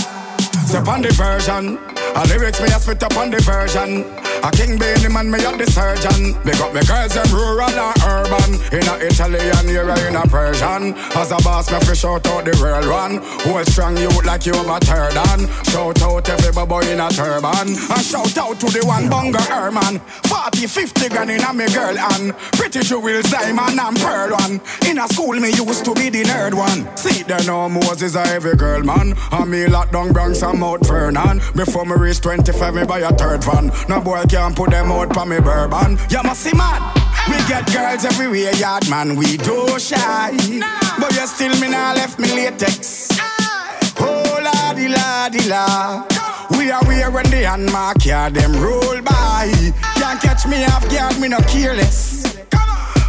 Step on the version. A lyrics me a spit up on the version. A king Benny man me up the surgeon. Big up me girls them rural and urban. In a Italian here in a Persian. As a boss me fi shout out the real one. Hold strong youth like you a third on. Shout out every boy in a turban. And shout out to the one bunga Herman. 40, 50 gun in a me girl and pretty jewels diamond and pearl one. In a school me used to be the nerd one. See there no Moses a every girl man. And me lock down Bronx and Mount Vernon. Before me reach 25 me buy a third van. No boy can't put them out for me bourbon. You must see man. We get girls everywhere, yard man. We do shy, but you still me nah left me latex. Oh la di la di la. We are here when the hand mark yeah, them roll by. Can't catch me off guard, me no careless.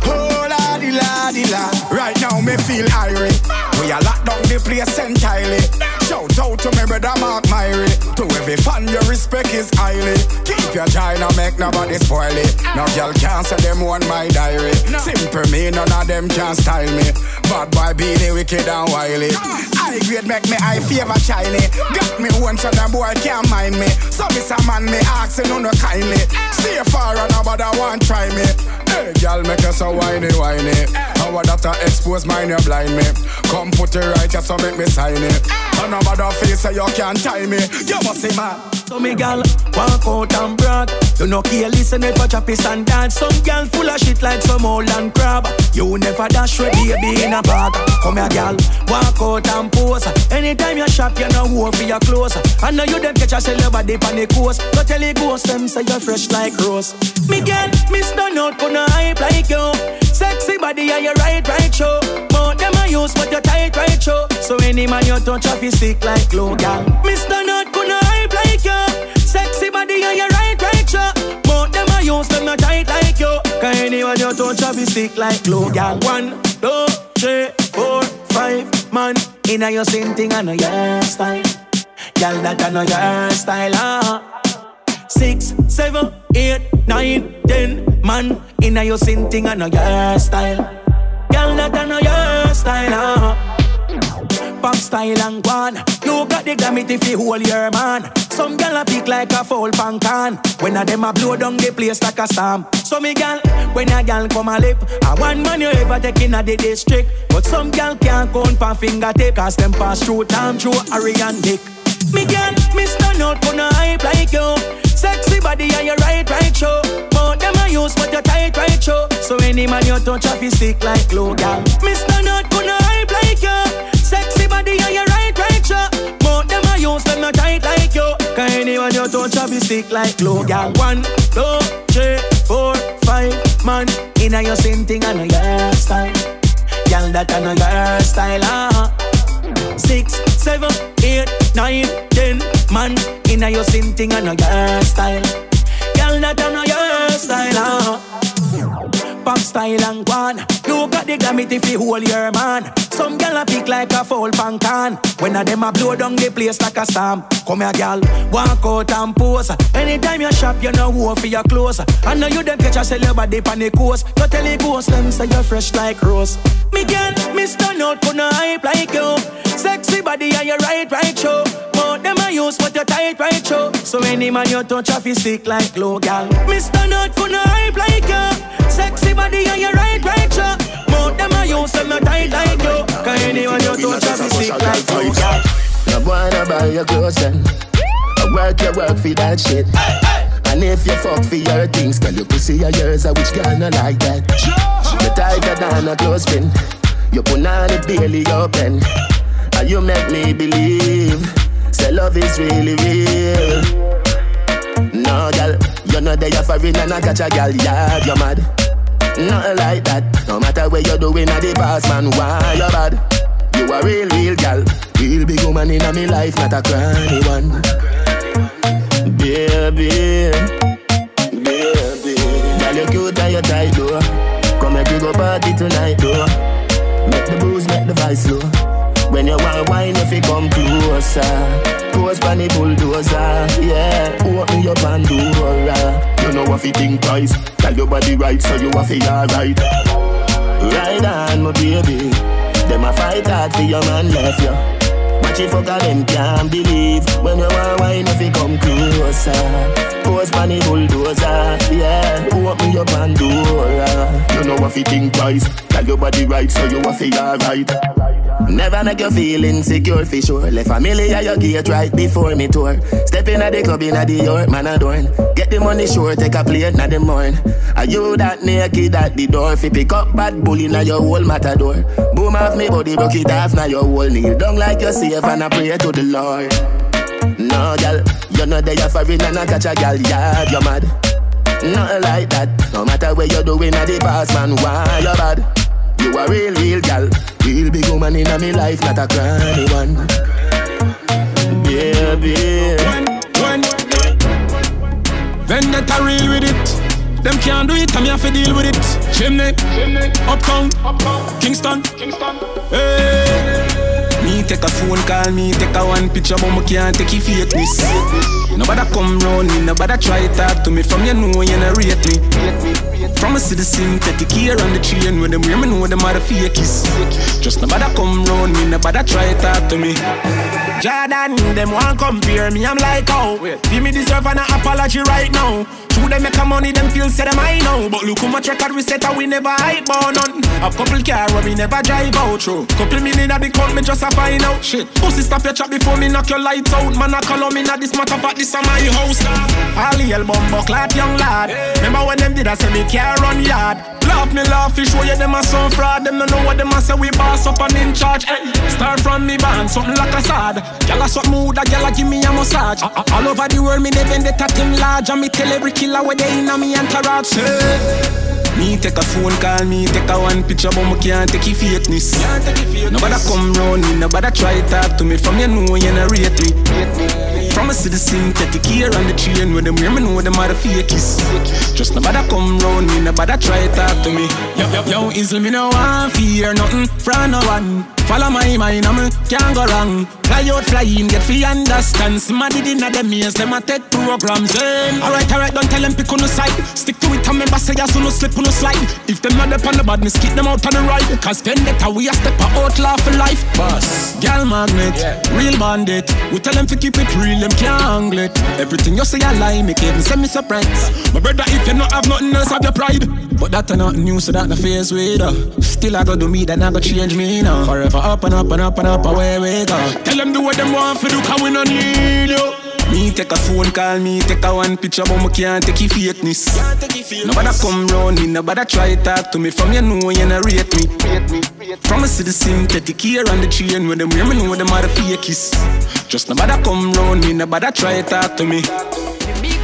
Oh la di la di la. Right now me feel irie. We are locked down the place entirely. Shout out to me brother Mark Myrie. To every fan your respect is highly. Keep your China, make nobody spoil it. No girl can't say them want my diary. Simple me, none of them can style me. Bad boy beanie wicked and wily. Uh. I grade make me eye favor shiny. Got me one so the boy can't mind me. So miss a man me asking no no kindly. Stay far and nobody want try me. Hey, girl, make us so whiny, whiny. How that I expose mine, you blind me. Come put it right, just so make me sign it. And about face, say you can't tie me. You must see man. So me gal walk out and brag. You no care listen if I chop his and dance. Some gal full of shit like some old and crab. You never dash with baby in a bag. Come here gal, walk out and pose. Anytime you shop, you know who for your clothes. I know you them catch a sell your body on the coast. Go tell the ghost them say you're fresh like rose. Me gal, me stand out, gonna hype like you. Sexy body and your right, right show. More them I use, but you tight, right show. So any man you touch off, you stick like glue, gal. Stand out, gonna like you. Sexy body and your right, right show. More them I use, them not tight like you. Cause anyone you touch off, you stick like glue, gal. One, two, three, four, five, man. Inna your same thing, I know your style. Gal, that I know your style, ah. Six, seven, eight, nine, ten, man. Inna your same thing, I know your style. Gal, that I know your style, ah. Pop style and guan. You got the glamity fi hold your man. Some gal a pick like a full pan can. When a them a blow down the place like a storm. So me gal, when a gal come a lip, a one man you ever take in a the district. But some gal can't count pan finger tip, cause them pass through time through Harry and Dick. Me gal, me stand out gonna hype like you. Sexy body and your right, right show. More them a use but you tight, right show. So any man you touch you stick like glue, gal. Me stand out gonna hype like you. Body and your right, right show. But them a use them not tight like you. Cause anyone you touch off, you stick like glue, gal. One, two, three, four, five, man. Inna your same thing, I know your style. Gal, that I know your style, ah. Six, seven, eight, nine, ten, man. Inna your same thing, I know your style. Gal, that I know your style, ah. Pop style and guan. You got the glamity fi hold your man. Some gal a pick like a full pan can. When a them a blow down the place like a storm. Come here, gal, walk out and pose. Anytime you shop, you know who for your clothes. I know you them catch a body on the coast. You tell the ghost them say you're fresh like rose. Me gal, me stand out, gonna hype like you. Sexy body and your right, right show. More them a use, but you tight, right show. So any man you touch you stick like glue, gal. Me stand out, gonna hype like you. Sexy body and your right, right show. More them a use, them not tight like you. Cause anyone you touch off, you stick like glue, gal. No wanna buy your clothes then. I work your work for that shit. And if you fuck for your things, tell your pussy or yours, I which girl not like that. The tighter than a clothespin. You put on it barely open. And you make me believe. Say love is really real. No, girl, you know they are foreign and I catch a girl, yeah, you're mad. Nothing like that. No matter what you're doing at the boss, man, why you bad? You a real, real gal. Real big woman in a me life, not a cranny one. Baby, baby. Girl, you cute and you tight, though. Come make you go party tonight, though. Make the booze, make the vice slow. When you want wine, if you come closer. Pose pan the bulldozer, yeah. Open your Pandora. You know what you think twice. Tell your body right, so you have to alright. Ride on, my baby. Them a fight hard for your man left you. Watch it fuck them can't believe When you want wine if you come closer Pose pan the bulldozer, yeah Open your Pandora You know what you think twice Tell your body right so you have to alright Never make you feel insecure for sure. Left family at your gate right before me tour. Step in at the club in at the York, man adorn. Get the money sure, take a plate na the morn. Are you that naked at the door? Fi pick up bad bully na your whole matador. Boom off me body, broke it off na your whole knee. Don't like you're safe and I pray to the Lord. No, gal, you know they are foreign and I catch a gal, yeah, you're mad. Nothing like that. No matter where you're doing at the boss, man, why you bad? You a real, real gal. Real big woman in a me life, not a cranny one. Baby. When, then that a real with it. Them can't do it, I'm here to deal with it. Chimney, uptown, Kingston, Hey. Take a phone call, me take a one picture, but me can't take your fakeness. Nobody come round me, nobody try talk to me. From you know you not rate me. From a citizen, take care on the train when them me know them are the fakies. Just nobody come round me, nobody try talk to me. Jordan, them want compare me, I'm like, oh. Give me deserve an apology right now. True, them make a money, them feel say them I know. But look how much record we set, and we never hype on none. A couple car where we never drive out through. Couple million at the count, me just a find out shit. Pussy, stop your chat before me knock your lights out. Man, I call on me, not this matter, but this is my house. All the bucklat, young lad. Remember when them did I say me care run yard? Laugh me laugh, fish show you them a some fraud. Them don't know what them a say, we boss up and in charge. Hey, start from me band, something like a sad. Gyal a swap mood, a gyal a give me a massage. All over the world, me the team large, and me tell every killer where they in a me entourage. Say. Me take a phone call, me take a one picture, but me can't take your fakeness. Nobody come round me, nobody try talk to me. From you know you not rate me. From a citizen, take the gear on the train when them me know them are the fakies. Just nobody come round me, nobody try talk to me. Yo, yo, yo, easy me no want fear nothing from no one. Follow my mind, I'm can't go wrong. Fly out, fly in, get free understand. Somebody in the maze, them a take programs. Eh? Alright, alright, don't tell them pick on the side. Stick to it, and remember say yes, no slip on the slide. If them not up on the badness, keep them out on the ride. Cause then that we a step out laugh for life. Boss, gal magnet, yeah. real bandit. We tell them to keep it real, them can't it. Everything you say I lie, make even send me surprise. My brother, if you not have nothing else, have your pride. But that not new, so that the face with her. Still I go do me, then I go change me now. Forever up and up and up and up, away we go. Tell them do what them want for do, cause we no need you. Me take a phone call, me take a one picture, but me can't take your fakeness. Nobody come round me, nobody try talk to me. From you know you not rate me. From a the care on the train when them me know them are the fakies. Just nobody come round me, nobody try talk to me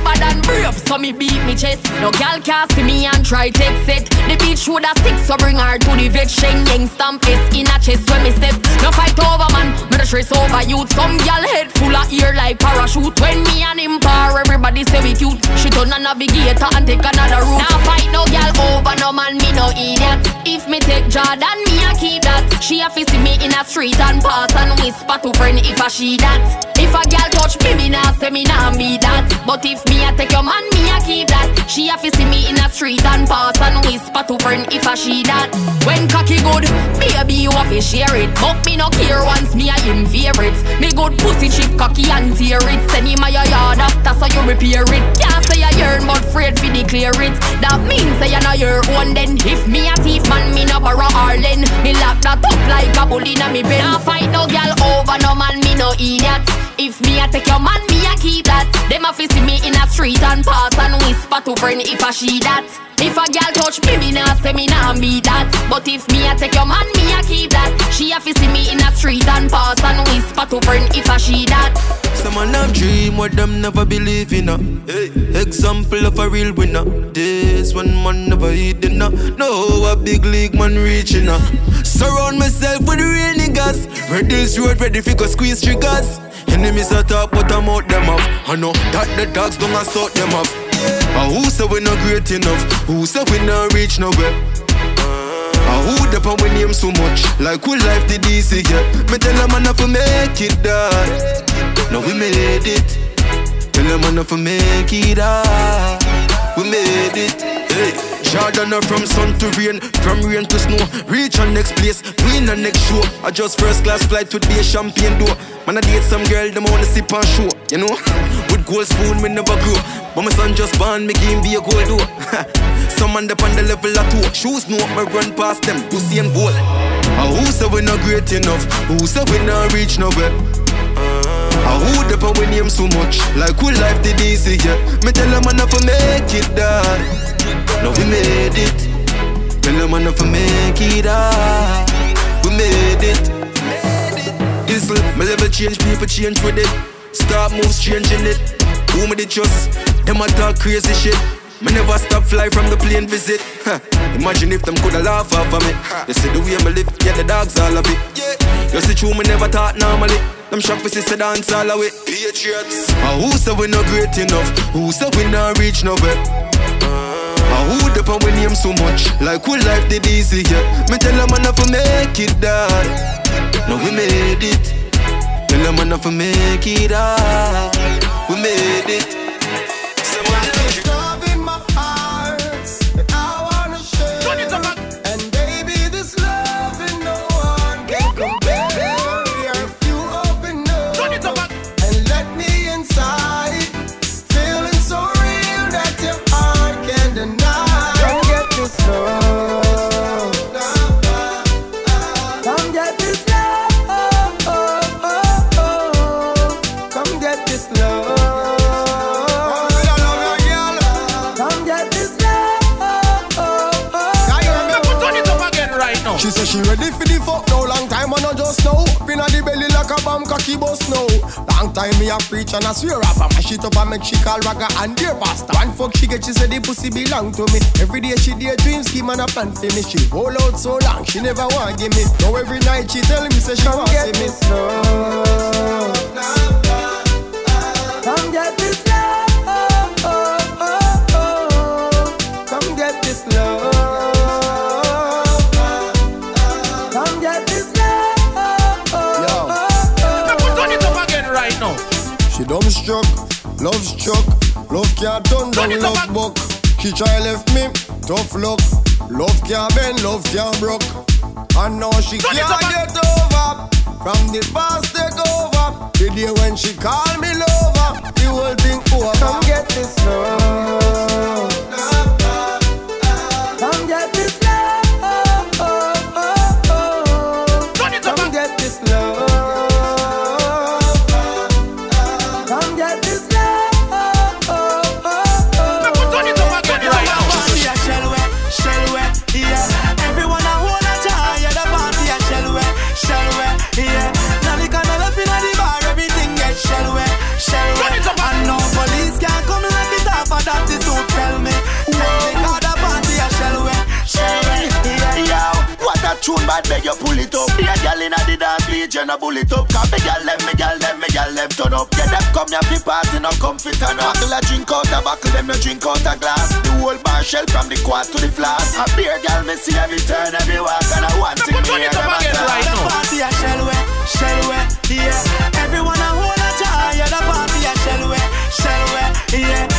bad and brave, so me beat me chest. No gal can see me and try take it. The bitch woulda stick, so bring her to the vet. Sheng yang stamp it in a chest when me step. No fight over man, me the stress over youth. Some gal head full of ear like parachute. When me and him par, everybody say we cute. She turn a navigator and take another route. Now fight no gal over no man, me no idiot. If me take Jordan, me a keep that. She a see me in a street and pass and whisper to friend if I she that. If a gal touch me, me nah say me nah be that. But if me a take your man, me a keep that. She a fi see me in a street and pass and whisper to friend if a she that. When cocky good, baby you a fi share it. But me no care once me a him favorite. Me good pussy chip cocky and tear it. Send him a your yard after so you repair it. Can't say you yearn but afraid fi declare it. That means say you know your own then. If me a thief man, me no borrow Arlen. Me lock that up like a bull inna me bed. Now fight no gal over no man, me no idiot. If me a take your man, me a keep that. Them a fi see me in a street and pass and whisper to friend if I she that. If a girl touch me, me nah say me nah be that. But if me a take your man, me a keep that. She a fi see me in a street and pass and whisper to friend if I she that. Some man have dream what them never believe in. Uh. Hey. Example of a real winner. This one man never eat dinner. No, a big league man reaching. Uh. Surround myself with real niggas. Red this road ready fi go squeeze triggers. Enemies are talk, but I'm out them off. I know that the dogs don't assault them off. Uh, who say we not great enough? Who say we not reach nowhere? Uh, who the pan we name so much? Like who life did easy, yeah? Me tell them enough to make it that. No, we made it. Tell them enough to make it that. We made it. Hey. Jordan from sun to rain, from rain to snow. Reach on next place, win the next show. I just first class flight with be a champagne door. Man, I date some girl, them wanna sip and show. You know, with gold spoon, me never grow. But my son just born, me game be a gold door. some man up on the level of two. Shoes no, me run past them, pussy and gold. Uh, who say we not great enough? Who say we not reach nowhere? Who the pan we name so much? Like who life did easy, yeah? Me tell them enough to make it that. No, we made it. Tell them enough to make it that. We made it. Diesel, my level change, people change with it. Start moves changing it. Who me the trust? Them a talk crazy shit. Me never stop fly from the plane visit. Huh. Imagine if them coulda laugh off of me. You see the way me live, yeah the dogs all of it. Yeah. You see true, me never thought normally. Them shock for sister dance all away. Patriots. Uh, who say we not great enough? Who say we not reach nowhere? Who the pan we name so much? Like who life did easy, yeah? Me tell them enough to make it that. No, we made it. Tell them enough to make it that. We made it. Must know. Long time me a preach and I swear off. I mash it up and make she call ragga and dear pastor. One fuck she get, she said the pussy belong to me. Every day she daydream scheme and a plan for me. She hold out so long, she never want give me. Now every night she tell me say she want see me. Love, Come get this She dumb struck, love struck, love can't turn down love buck. She try left me, tough luck. Love can't bend, love can't broke. And now she Turn can't up get over. From the past take over. The day when she call me lover, the whole thing over. Come get this love. A tune, bad beg you pull it up. Yeah, girl inna the dance, please you no pull it up. Cause me girl them, me girl them, me girl them turn up. Yeah, them come here fi party, no come fi turn up. Buckle a drink out a buckle, them no drink out a glass. The whole bar shell from the quad to the flask. A beer girl me see every turn, every walk, and I want thing me hear them a talk. The party a shell wet, shell wet, yeah. Everyone a hold a jar, yeah. The party a shell wet, shell wet, yeah.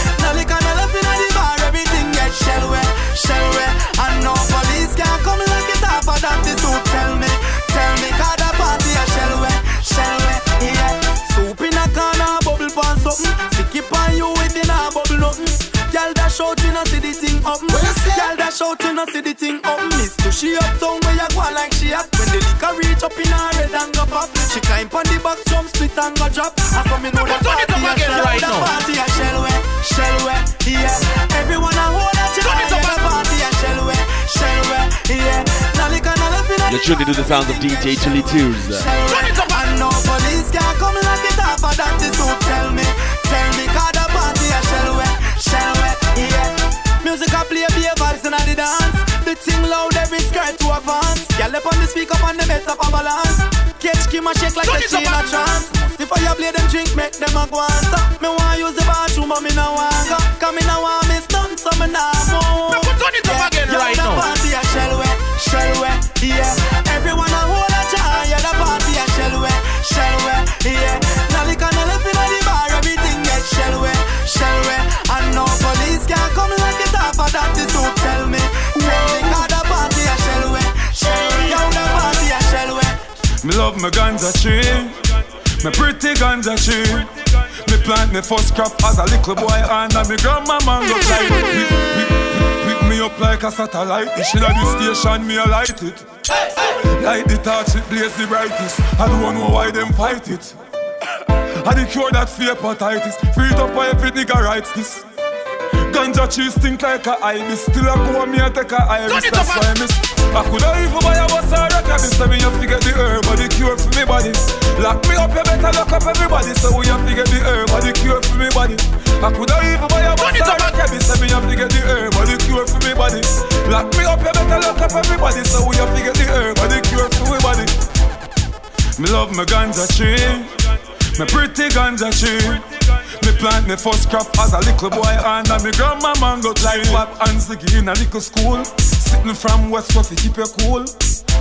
Bubble pan something. Stick it on you within a bubble nothing. Girl dash out, you know see the thing up. Girl dash out, you know see the thing up. Miss to she up town where you go like she at. When the liquor reach up in her head and go pop. She climb on the box, jump split and go drop. I saw me know the Turn it up party a again shell, right the party a shell wet, shell wet, yeah. Everyone a hold a jar, yeah. The party a shell wet, shell wet, yeah. Now liquor no left in a You're tuned into the sounds of DJ Chili Tunes. and no police can come like it off, and that is who tell me, dance. The thing loud, every skirt to advance. Girl up on the speaker, on the better for balance. Catch Kim a shake like a she in a trance. If I play them drink, make them a. So, me want use the bathroom, but me no want go. Come me no want miss none, so me nah move. My ganja tree, My pretty ganja tree. Me plant me first crop as a little boy and me grandmama look like pick, pick, pick, pick me up like a satellite. Dish inna the station, me a light it. Light the torch, it blaze the brightest. I don't know why them fight it. I the cure that fear hepatitis. Free it up for every nigga writes this. Ganja tree stink like a ibis. Still I go me a take a iris. That's why I miss. I coulda even buy a bus or a cabin. So me have to get the herb or the cure for me body. Lock me up, you better lock up everybody. So we have to get the herb or the cure for me body. I coulda even buy a bus or a cabin. So me have to get the herb or the cure for me body. Lock me up, you better lock up everybody. So we have to get the herb or the cure for me body. Me love my ganja tree, me pretty ganja tree. Me plant me first crop as a little boy and me grandma mango tree. Like Pop and Ziggy in a little school, sitting from West Coast to keep you cool.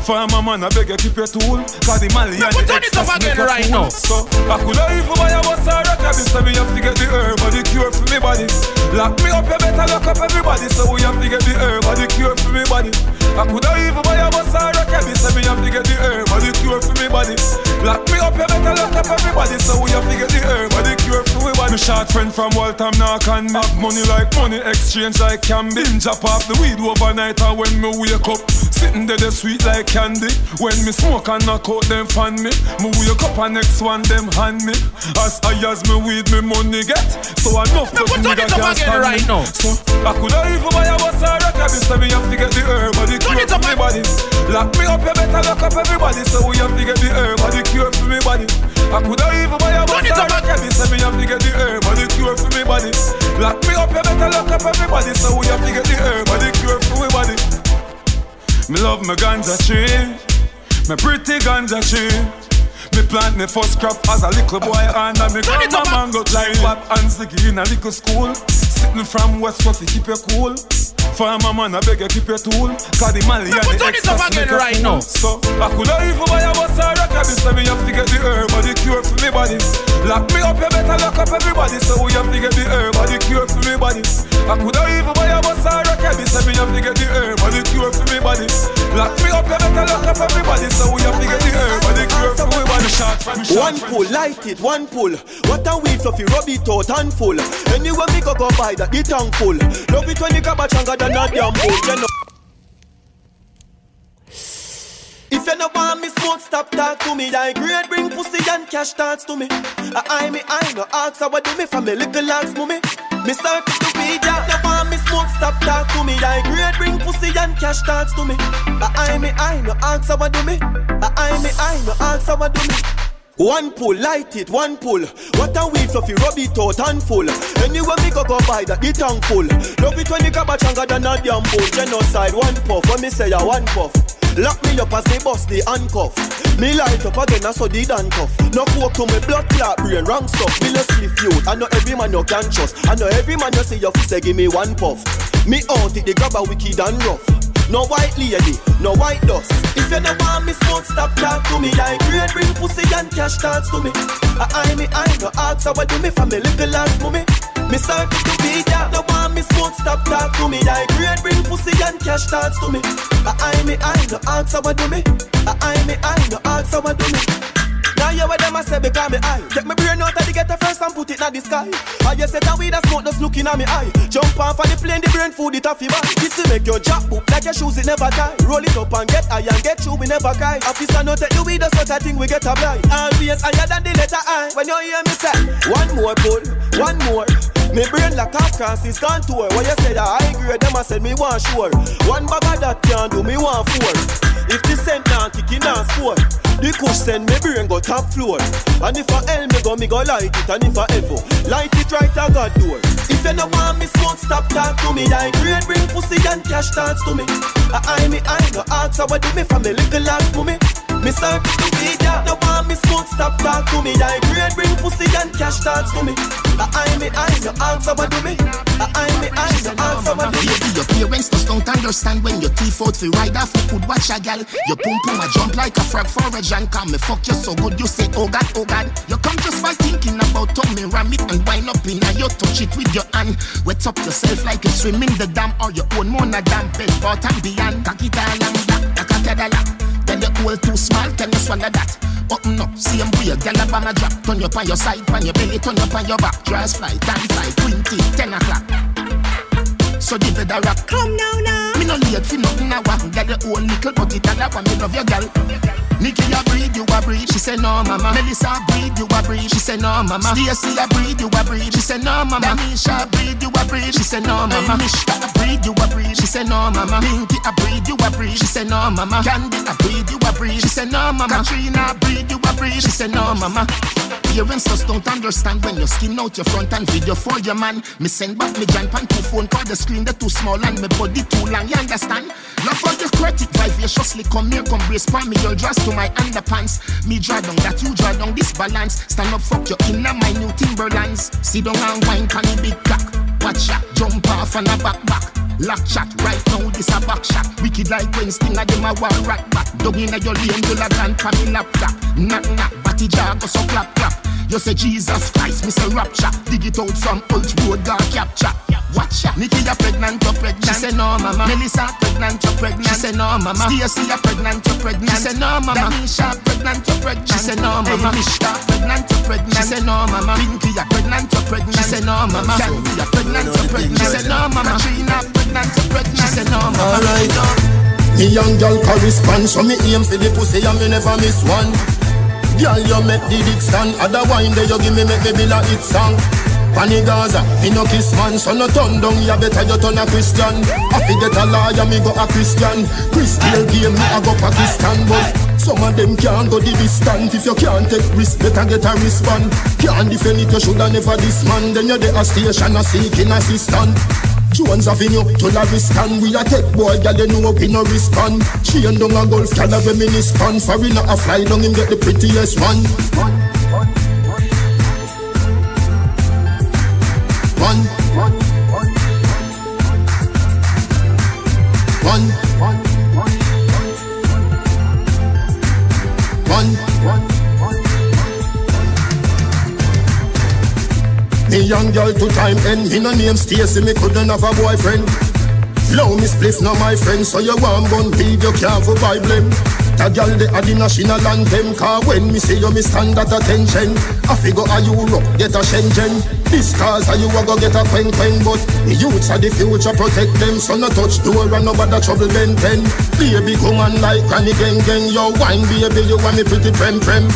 Farmer man, I beg you keep your tool. Cause the Mali and the turn it up again right now. So, I coulda even buy a bus or a cabin So me have to get the herb or the cure for me body. Lock me up, you better lock up everybody. So we have to get the herb or the cure for me body I coulda even buy a bus or a cabin So me have to get the herb or the cure for me body Lock me up, you better lock up everybody So we have to get the herb or the cure for me body Me short friend from Waltham knock me. Have money like money, exchange like can be. Drop off the weed overnight and when me wake up, sitting there the sweet like candy. When me smoke and knock out them fan me, me wake up and next one them hand me. As high as me weed, me money get. So enough to nigga can't again stand right me. now. So I coulda even buy a bus or a cab, so me have to get the herb and the cure for me body. Lock me up, you better lock up everybody, so we have to get the herb and the cure for me body. I coulda even buy a bus or a cab, so me have to get the herb and the cure for me body. Lock me up, you better lock up everybody, so we have to get the herb and the cure for me body. Me love my ganja tree, my pretty ganja tree. Me plant me first crop as a little boy and me got my mango tree. Pop and sticky in a little school. Sitting from West Coast to keep you cool. Farmer man, I beg you keep your tool. Cause the Mali and the turn it up extras again make a right now. So I coulda even buy a bus or a cab, so me have to get the herb and the cure for me body. Lock me up, you better lock up everybody, so we have to get the herb and the cure for me body. I coulda even buy a bus or a cab, so me have to get the herb and the cure for me body. Lock me up, you everybody, so we have to get the herb and the body. Shot One pull, light it, one pull. What a weed fluffy, rub it out and full. Anywhere me go go buy that, the tank full. Love it when you come back stronger than a damn bull. You know. If you no want me smoke, stop talk to me. I grade bring pussy and cash starts to me. I I me I no ask I do me from me little ass mommy. Me start to be me smoke, stop talk to me. I grade bring pussy and cash talks to me. I me I no answer what do me. I me I no answer what do me. One pull, light it, one pull. What a weed fluffy, rub it out and full. Anywhere me go go buy that, the tank full. Love it when you come back stronger than a damn bull. Genocide, one puff. When me say a one puff. Lock me up as they bust the handcuff. Me light up again, I saw the handcuff. No coke to me blood clot brain, wrong stuff. Me no spliff youth. I know every man you can trust. I know every man you see your face, give me one puff. Me out it, the grabber wicked and rough. No white lady, no white dust. If you no want me smoke, stop talk to me. I grade bring pussy and cash starts to me. I I me I no ask how I do me from me little ass mommy. Me start to be that. No want me smoke, stop talk to me. I grade bring pussy and cash starts to me. I I me I no ask how I do me. I I me I no ask how I do me. Now you what them a say because me eye Take me brain out of the ghetto first and put it in the sky I just said that we the smoke just looking at me eye Jump off of the plane, the brain food it your back This will make your drop book like your shoes it never tie Roll it up and get high and get through we never cry Officer no take the weed just such a thing we get a blind Always higher than the letter I When you hear me say One more pull, one more me brain like half Francis contour What you say that I grade them I said me one sure. One bag of that can do me one four If the cent not kicking on score. The kush send me brain go top floor. And if I hell me go, me go light it. And if I ever light it right a God door. If you no want me smoke, stop talk to me. I grade bring pussy and cash starts to me. I I me I no how I do me. From me little ass mommy me start to be that No want me smoke, stop talk to me I grade bring pussy and cash starts to me I me I no answer what do me I me I no answer what do me your parents just don't understand when your teeth out fi ride off. You could watch a gal. Your pum pum a jump like a frog for a jam. Come me fuck you so good, you say oh god, oh god. You come just by thinking about me ram it and wind up in a you touch it with your hand. Wet up yourself like you swim in the dam or your own moon a damn bed, and beyond. Cock it all and black, cock Then the hole too small, can you swallow that? Open up, same way, gyal a bang a drop. Turn you on your side, on your belly, turn you on your back. Dress fly, time fly, 20, 10 o'clock. So the bed a rock. Come now, now. Me no late for nothing I want. Girl, your own little but it I want me love your girl. Nikki a breathe, you a breathe. She say no, mama. Melissa I breathe, you a breathe. She say no, mama. Stacy a breathe, you a breathe. She say no, mama. Danisha breathe, you a breathe. She say no, mama. Mishka a breathe, you a breathe. She say no, mama. Pinky a breathe, you a breathe. She say no, mama. Candy a breathe, you a breathe. She say no, mama. Katrina I breathe, you a breathe. She say no, mama. Parents just don't understand when you skin out your front and video for your man. Me send back me jump and two phone call the screen they too small and me body too long. You understand? Love for your credit vivaciously come here, come brace for me. You'll dress to my underpants. Me draw down that you draw down this balance. Stand up, fuck your inner my new Timberlands. Sit down and wine pan the big cock. Watch ya, jump off on a back back. Lock shot, right now this a back shot. Wicked like when a them a war rat back. Dug inna your lane, you'll a grand pa me laptop. Knock knock, batty jar go so clap clap. You say Jesus Christ, me say rapture. Dig it out from Old Road, God capture. Watch ya. Nikki you pregnant, you pregnant. She say no, mama. Melissa pregnant, you pregnant. She say no, mama. Stacy you pregnant, you pregnant. She say no, mama. Danisha pregnant, you pregnant. She say no, mama. Mishka pregnant, you pregnant. She say no, mama. Pinky, you're pregnant, you're pregnant. She say no, mama. Candy, you're pregnant, you're pregnant. She say no, mama. Trina, pregnant, you're pregnant. She say no, mama. Alright. Me young girl correspond, so me aim for the pussy and me never miss one. Girl, you make the dick stand, other wine there you give me make me build a hit song. Pani Gaza, me no kiss man, so no turn down, ya better you turn a Christian. I forget a lawyer, me go a Christian. Crystal game, me I go Pakistan, but some of them can't go the distance. If you can't take risk, better get a wristband. Can't defend it, you shoulda never this man. Then you're the station, a seeking assistant. Jones Avenue to Lavistan We a take boy, girl, you know we no respond. Chain down a golf, girl, a reminiscent Foreigner a fly down, him get the prettiest one. One. One. One Me young girl to time end. Me no name Stacy, me couldn't have a boyfriend. Low me spliff now my friend So you want gun leave you can't for Bible. That girl they are the national anthem Car when me say you me stand at attention. I figure a Europe get a Shenzhen? This cars are you a go get a quen quen But the youths are the future protect them So no touch door and nobody trouble Ben ten Baby come on like granny gang gang Yo wine baby you want me pretty prem prem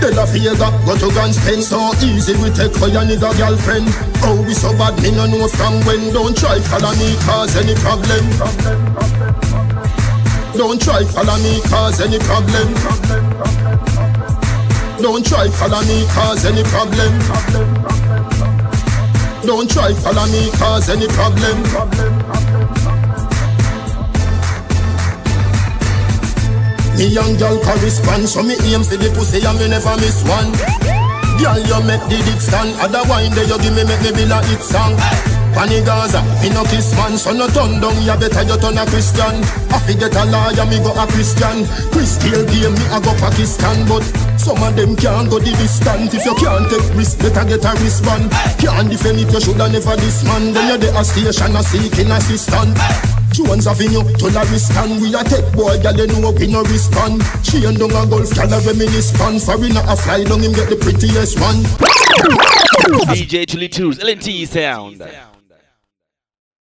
Go to guns So easy we take for girlfriend. Oh we so bad me no know from when. Don't try follow me cause any problem. Don't try follow me cause any problem. Don't try follow me cause any problem. Don't try follow me cause any problem Me young girl correspond So me aim for the pussy and me never miss one. Girl you make the dick stand Other wine there you give me make me build like hit song. Pani Gaza, me no kiss man So no turn down, you better you turn a Christian. I forget a lawyer, me go a Christian. Crystal game, me a go Pakistan But some of them can't go the distance. If you can't take risk, better get a wristband Can't defend it, you shoulda never this man Then you're the a station, a seeking assistant Jones Avenue to Laristan We a take boy, girl, you know we no respond. Chain down a golf, girl, a reminiscent Foreigner a fly down, him get the prettiest one. DJ Chili Tunes, LNT sound